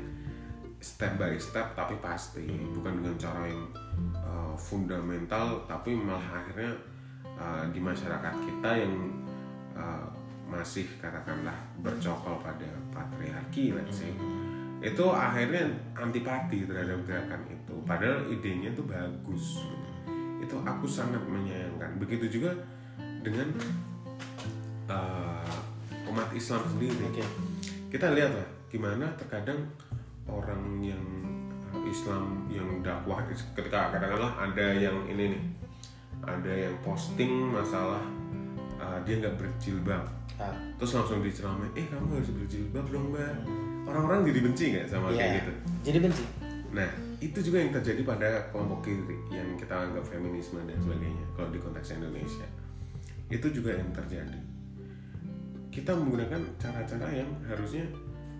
S2: step by step tapi pasti, bukan dengan cara yang uh, fundamental tapi malah akhirnya uh, di masyarakat kita yang uh, masih katakanlah bercokol pada patriarki let's say. Itu akhirnya antipati terhadap gerakan itu. Padahal idenya itu bagus. Itu aku sangat menyayangkan. Begitu juga dengan uh, umat Islam sendiri.
S1: Oke.
S2: Kita lihat lah gimana terkadang orang yang uh, Islam yang dakwah ketika katakanlah ada yang ini nih ada yang posting masalah uh, dia nggak berjilbab
S1: Ah,
S2: terus langsung diceramai eh kamu harus berjilbab dong mbak orang-orang jadi benci nggak sama
S1: iya.
S2: kayak gitu
S1: Jadi benci.
S2: Nah, itu juga yang terjadi pada kelompok kiri yang kita anggap feminisme dan sebagainya kalau di konteks Indonesia. Itu juga yang terjadi. Kita menggunakan cara-cara yang harusnya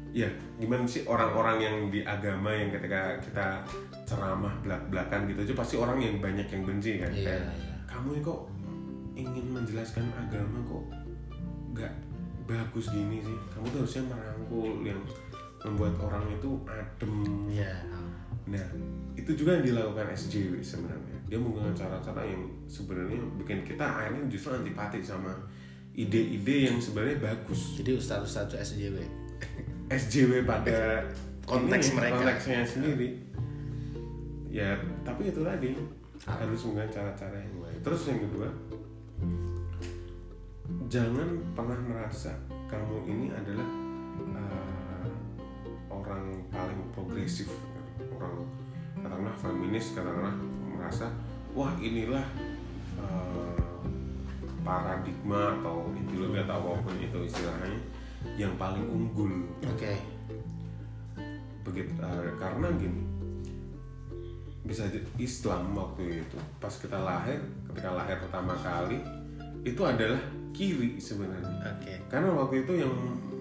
S2: ya gimana sih orang-orang yang di agama yang ketika kita ceramah belak-belakan gitu aja pasti orang yang banyak yang benci kan
S1: Iya,
S2: Kayak,
S1: iya.
S2: kamu ini kok ingin menjelaskan agama kok nggak bagus gini sih kamu tuh harusnya merangkul yang membuat orang itu adem
S1: Iya.
S2: Nah, itu juga yang dilakukan SJW sebenarnya. Dia menggunakan cara-cara yang sebenarnya bikin kita akhirnya justru antipati sama ide-ide yang sebenarnya bagus.
S1: Jadi ustadz-ustadz SJW.
S2: SJW pada
S1: Konteks
S2: ini,
S1: mereka.
S2: konteksnya sendiri. Ya, tapi itu tadi
S1: Ah.
S2: harus menggunakan cara-cara yang baik. Terus yang kedua, jangan pernah merasa kamu ini adalah uh, orang paling progresif, orang katakanlah feminis katakanlah merasa wah inilah eh, paradigma atau ideologi atau apa pun itu istilahnya yang paling unggul
S1: Oke.
S2: begitu eh, karena gini bisa Islam waktu itu pas kita lahir ketika lahir pertama kali itu adalah kiri sebenarnya
S1: Oke.
S2: karena waktu itu yang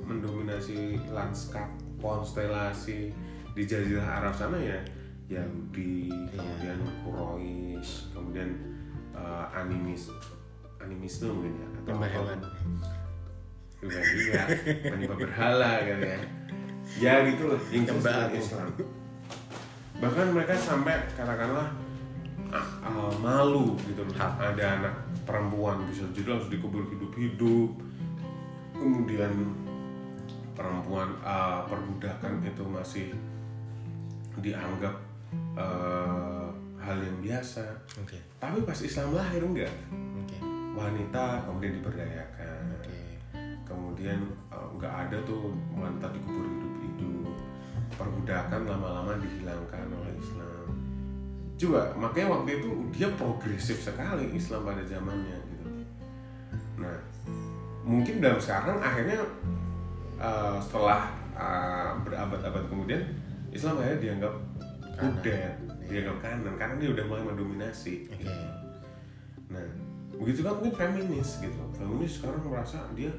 S2: mendominasi lanskap konstelasi di Jazirah Arab sana ya Yahudi kemudian Quraisy kemudian eh, animis animisme mungkin ya atau apa.
S1: hewan.
S2: bukan juga penyembah berhala kan ya ya gitulah yang
S1: aku.
S2: Islam bahkan mereka sampai katakanlah ah, ah, malu gitu loh ada anak perempuan bisa jadi harus dikubur hidup-hidup kemudian perempuan ah, perbudakan itu masih dianggap ah, hal yang biasa
S1: Oke.
S2: tapi pas Islam lahir enggak. Wanita kemudian diberdayakan
S1: Oke.
S2: kemudian eh, nggak ada tuh wanita dikubur hidup-hidup perbudakan lama-lama dihilangkan oleh Islam juga makanya waktu itu dia progresif sekali Islam pada zamannya gitu nah mungkin dalam sekarang akhirnya eh, setelah eh, berabad-abad kemudian Islam akhirnya dianggap kudet dianggap kanan karena dia udah mulai mendominasi
S1: Oke.
S2: gitu. Nah, begitu kan mungkin feminis gitu. Feminis sekarang merasa dia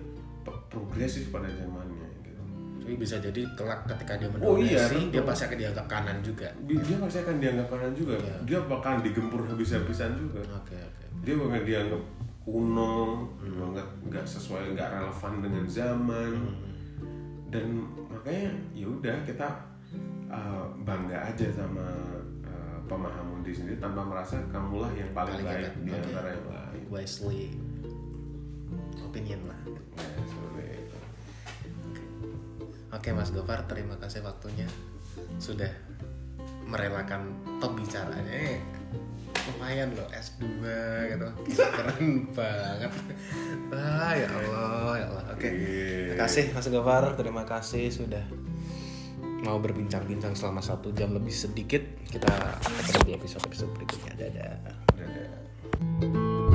S2: progresif pada zamannya gitu.
S1: Jadi bisa jadi kelak ketika dia
S2: Oh iya,
S1: mendominasi,
S2: tentu.
S1: dia pasti akan dianggap kanan juga.
S2: Dia dia pasti akan dianggap kanan juga.
S1: Iya.
S2: Dia bakal digempur habis-habisan juga.
S1: Oke oke.
S2: Dia bakal dianggap kuno, nggak nggak sesuai, nggak relevan dengan zaman. Dan makanya ya udah kita uh, bangga aja sama pemahaman diri sendiri tanpa merasa kamulah yang paling,
S1: Paling
S2: baik di antara yang lain.
S1: Wisely opinion lah.
S2: Nah, seperti itu.
S1: Oke Mas Gofar, terima kasih waktunya sudah merelakan pembicaranya. Eh, lumayan loh S2 gitu. Keren banget. Ah ya Allah, ya Allah. Oke.
S2: Iya.
S1: Terima kasih Mas Gofar, terima kasih sudah mau berbincang-bincang selama satu jam lebih sedikit. Kita ketemu di episode-episode berikutnya. Dadah.
S2: Dadah.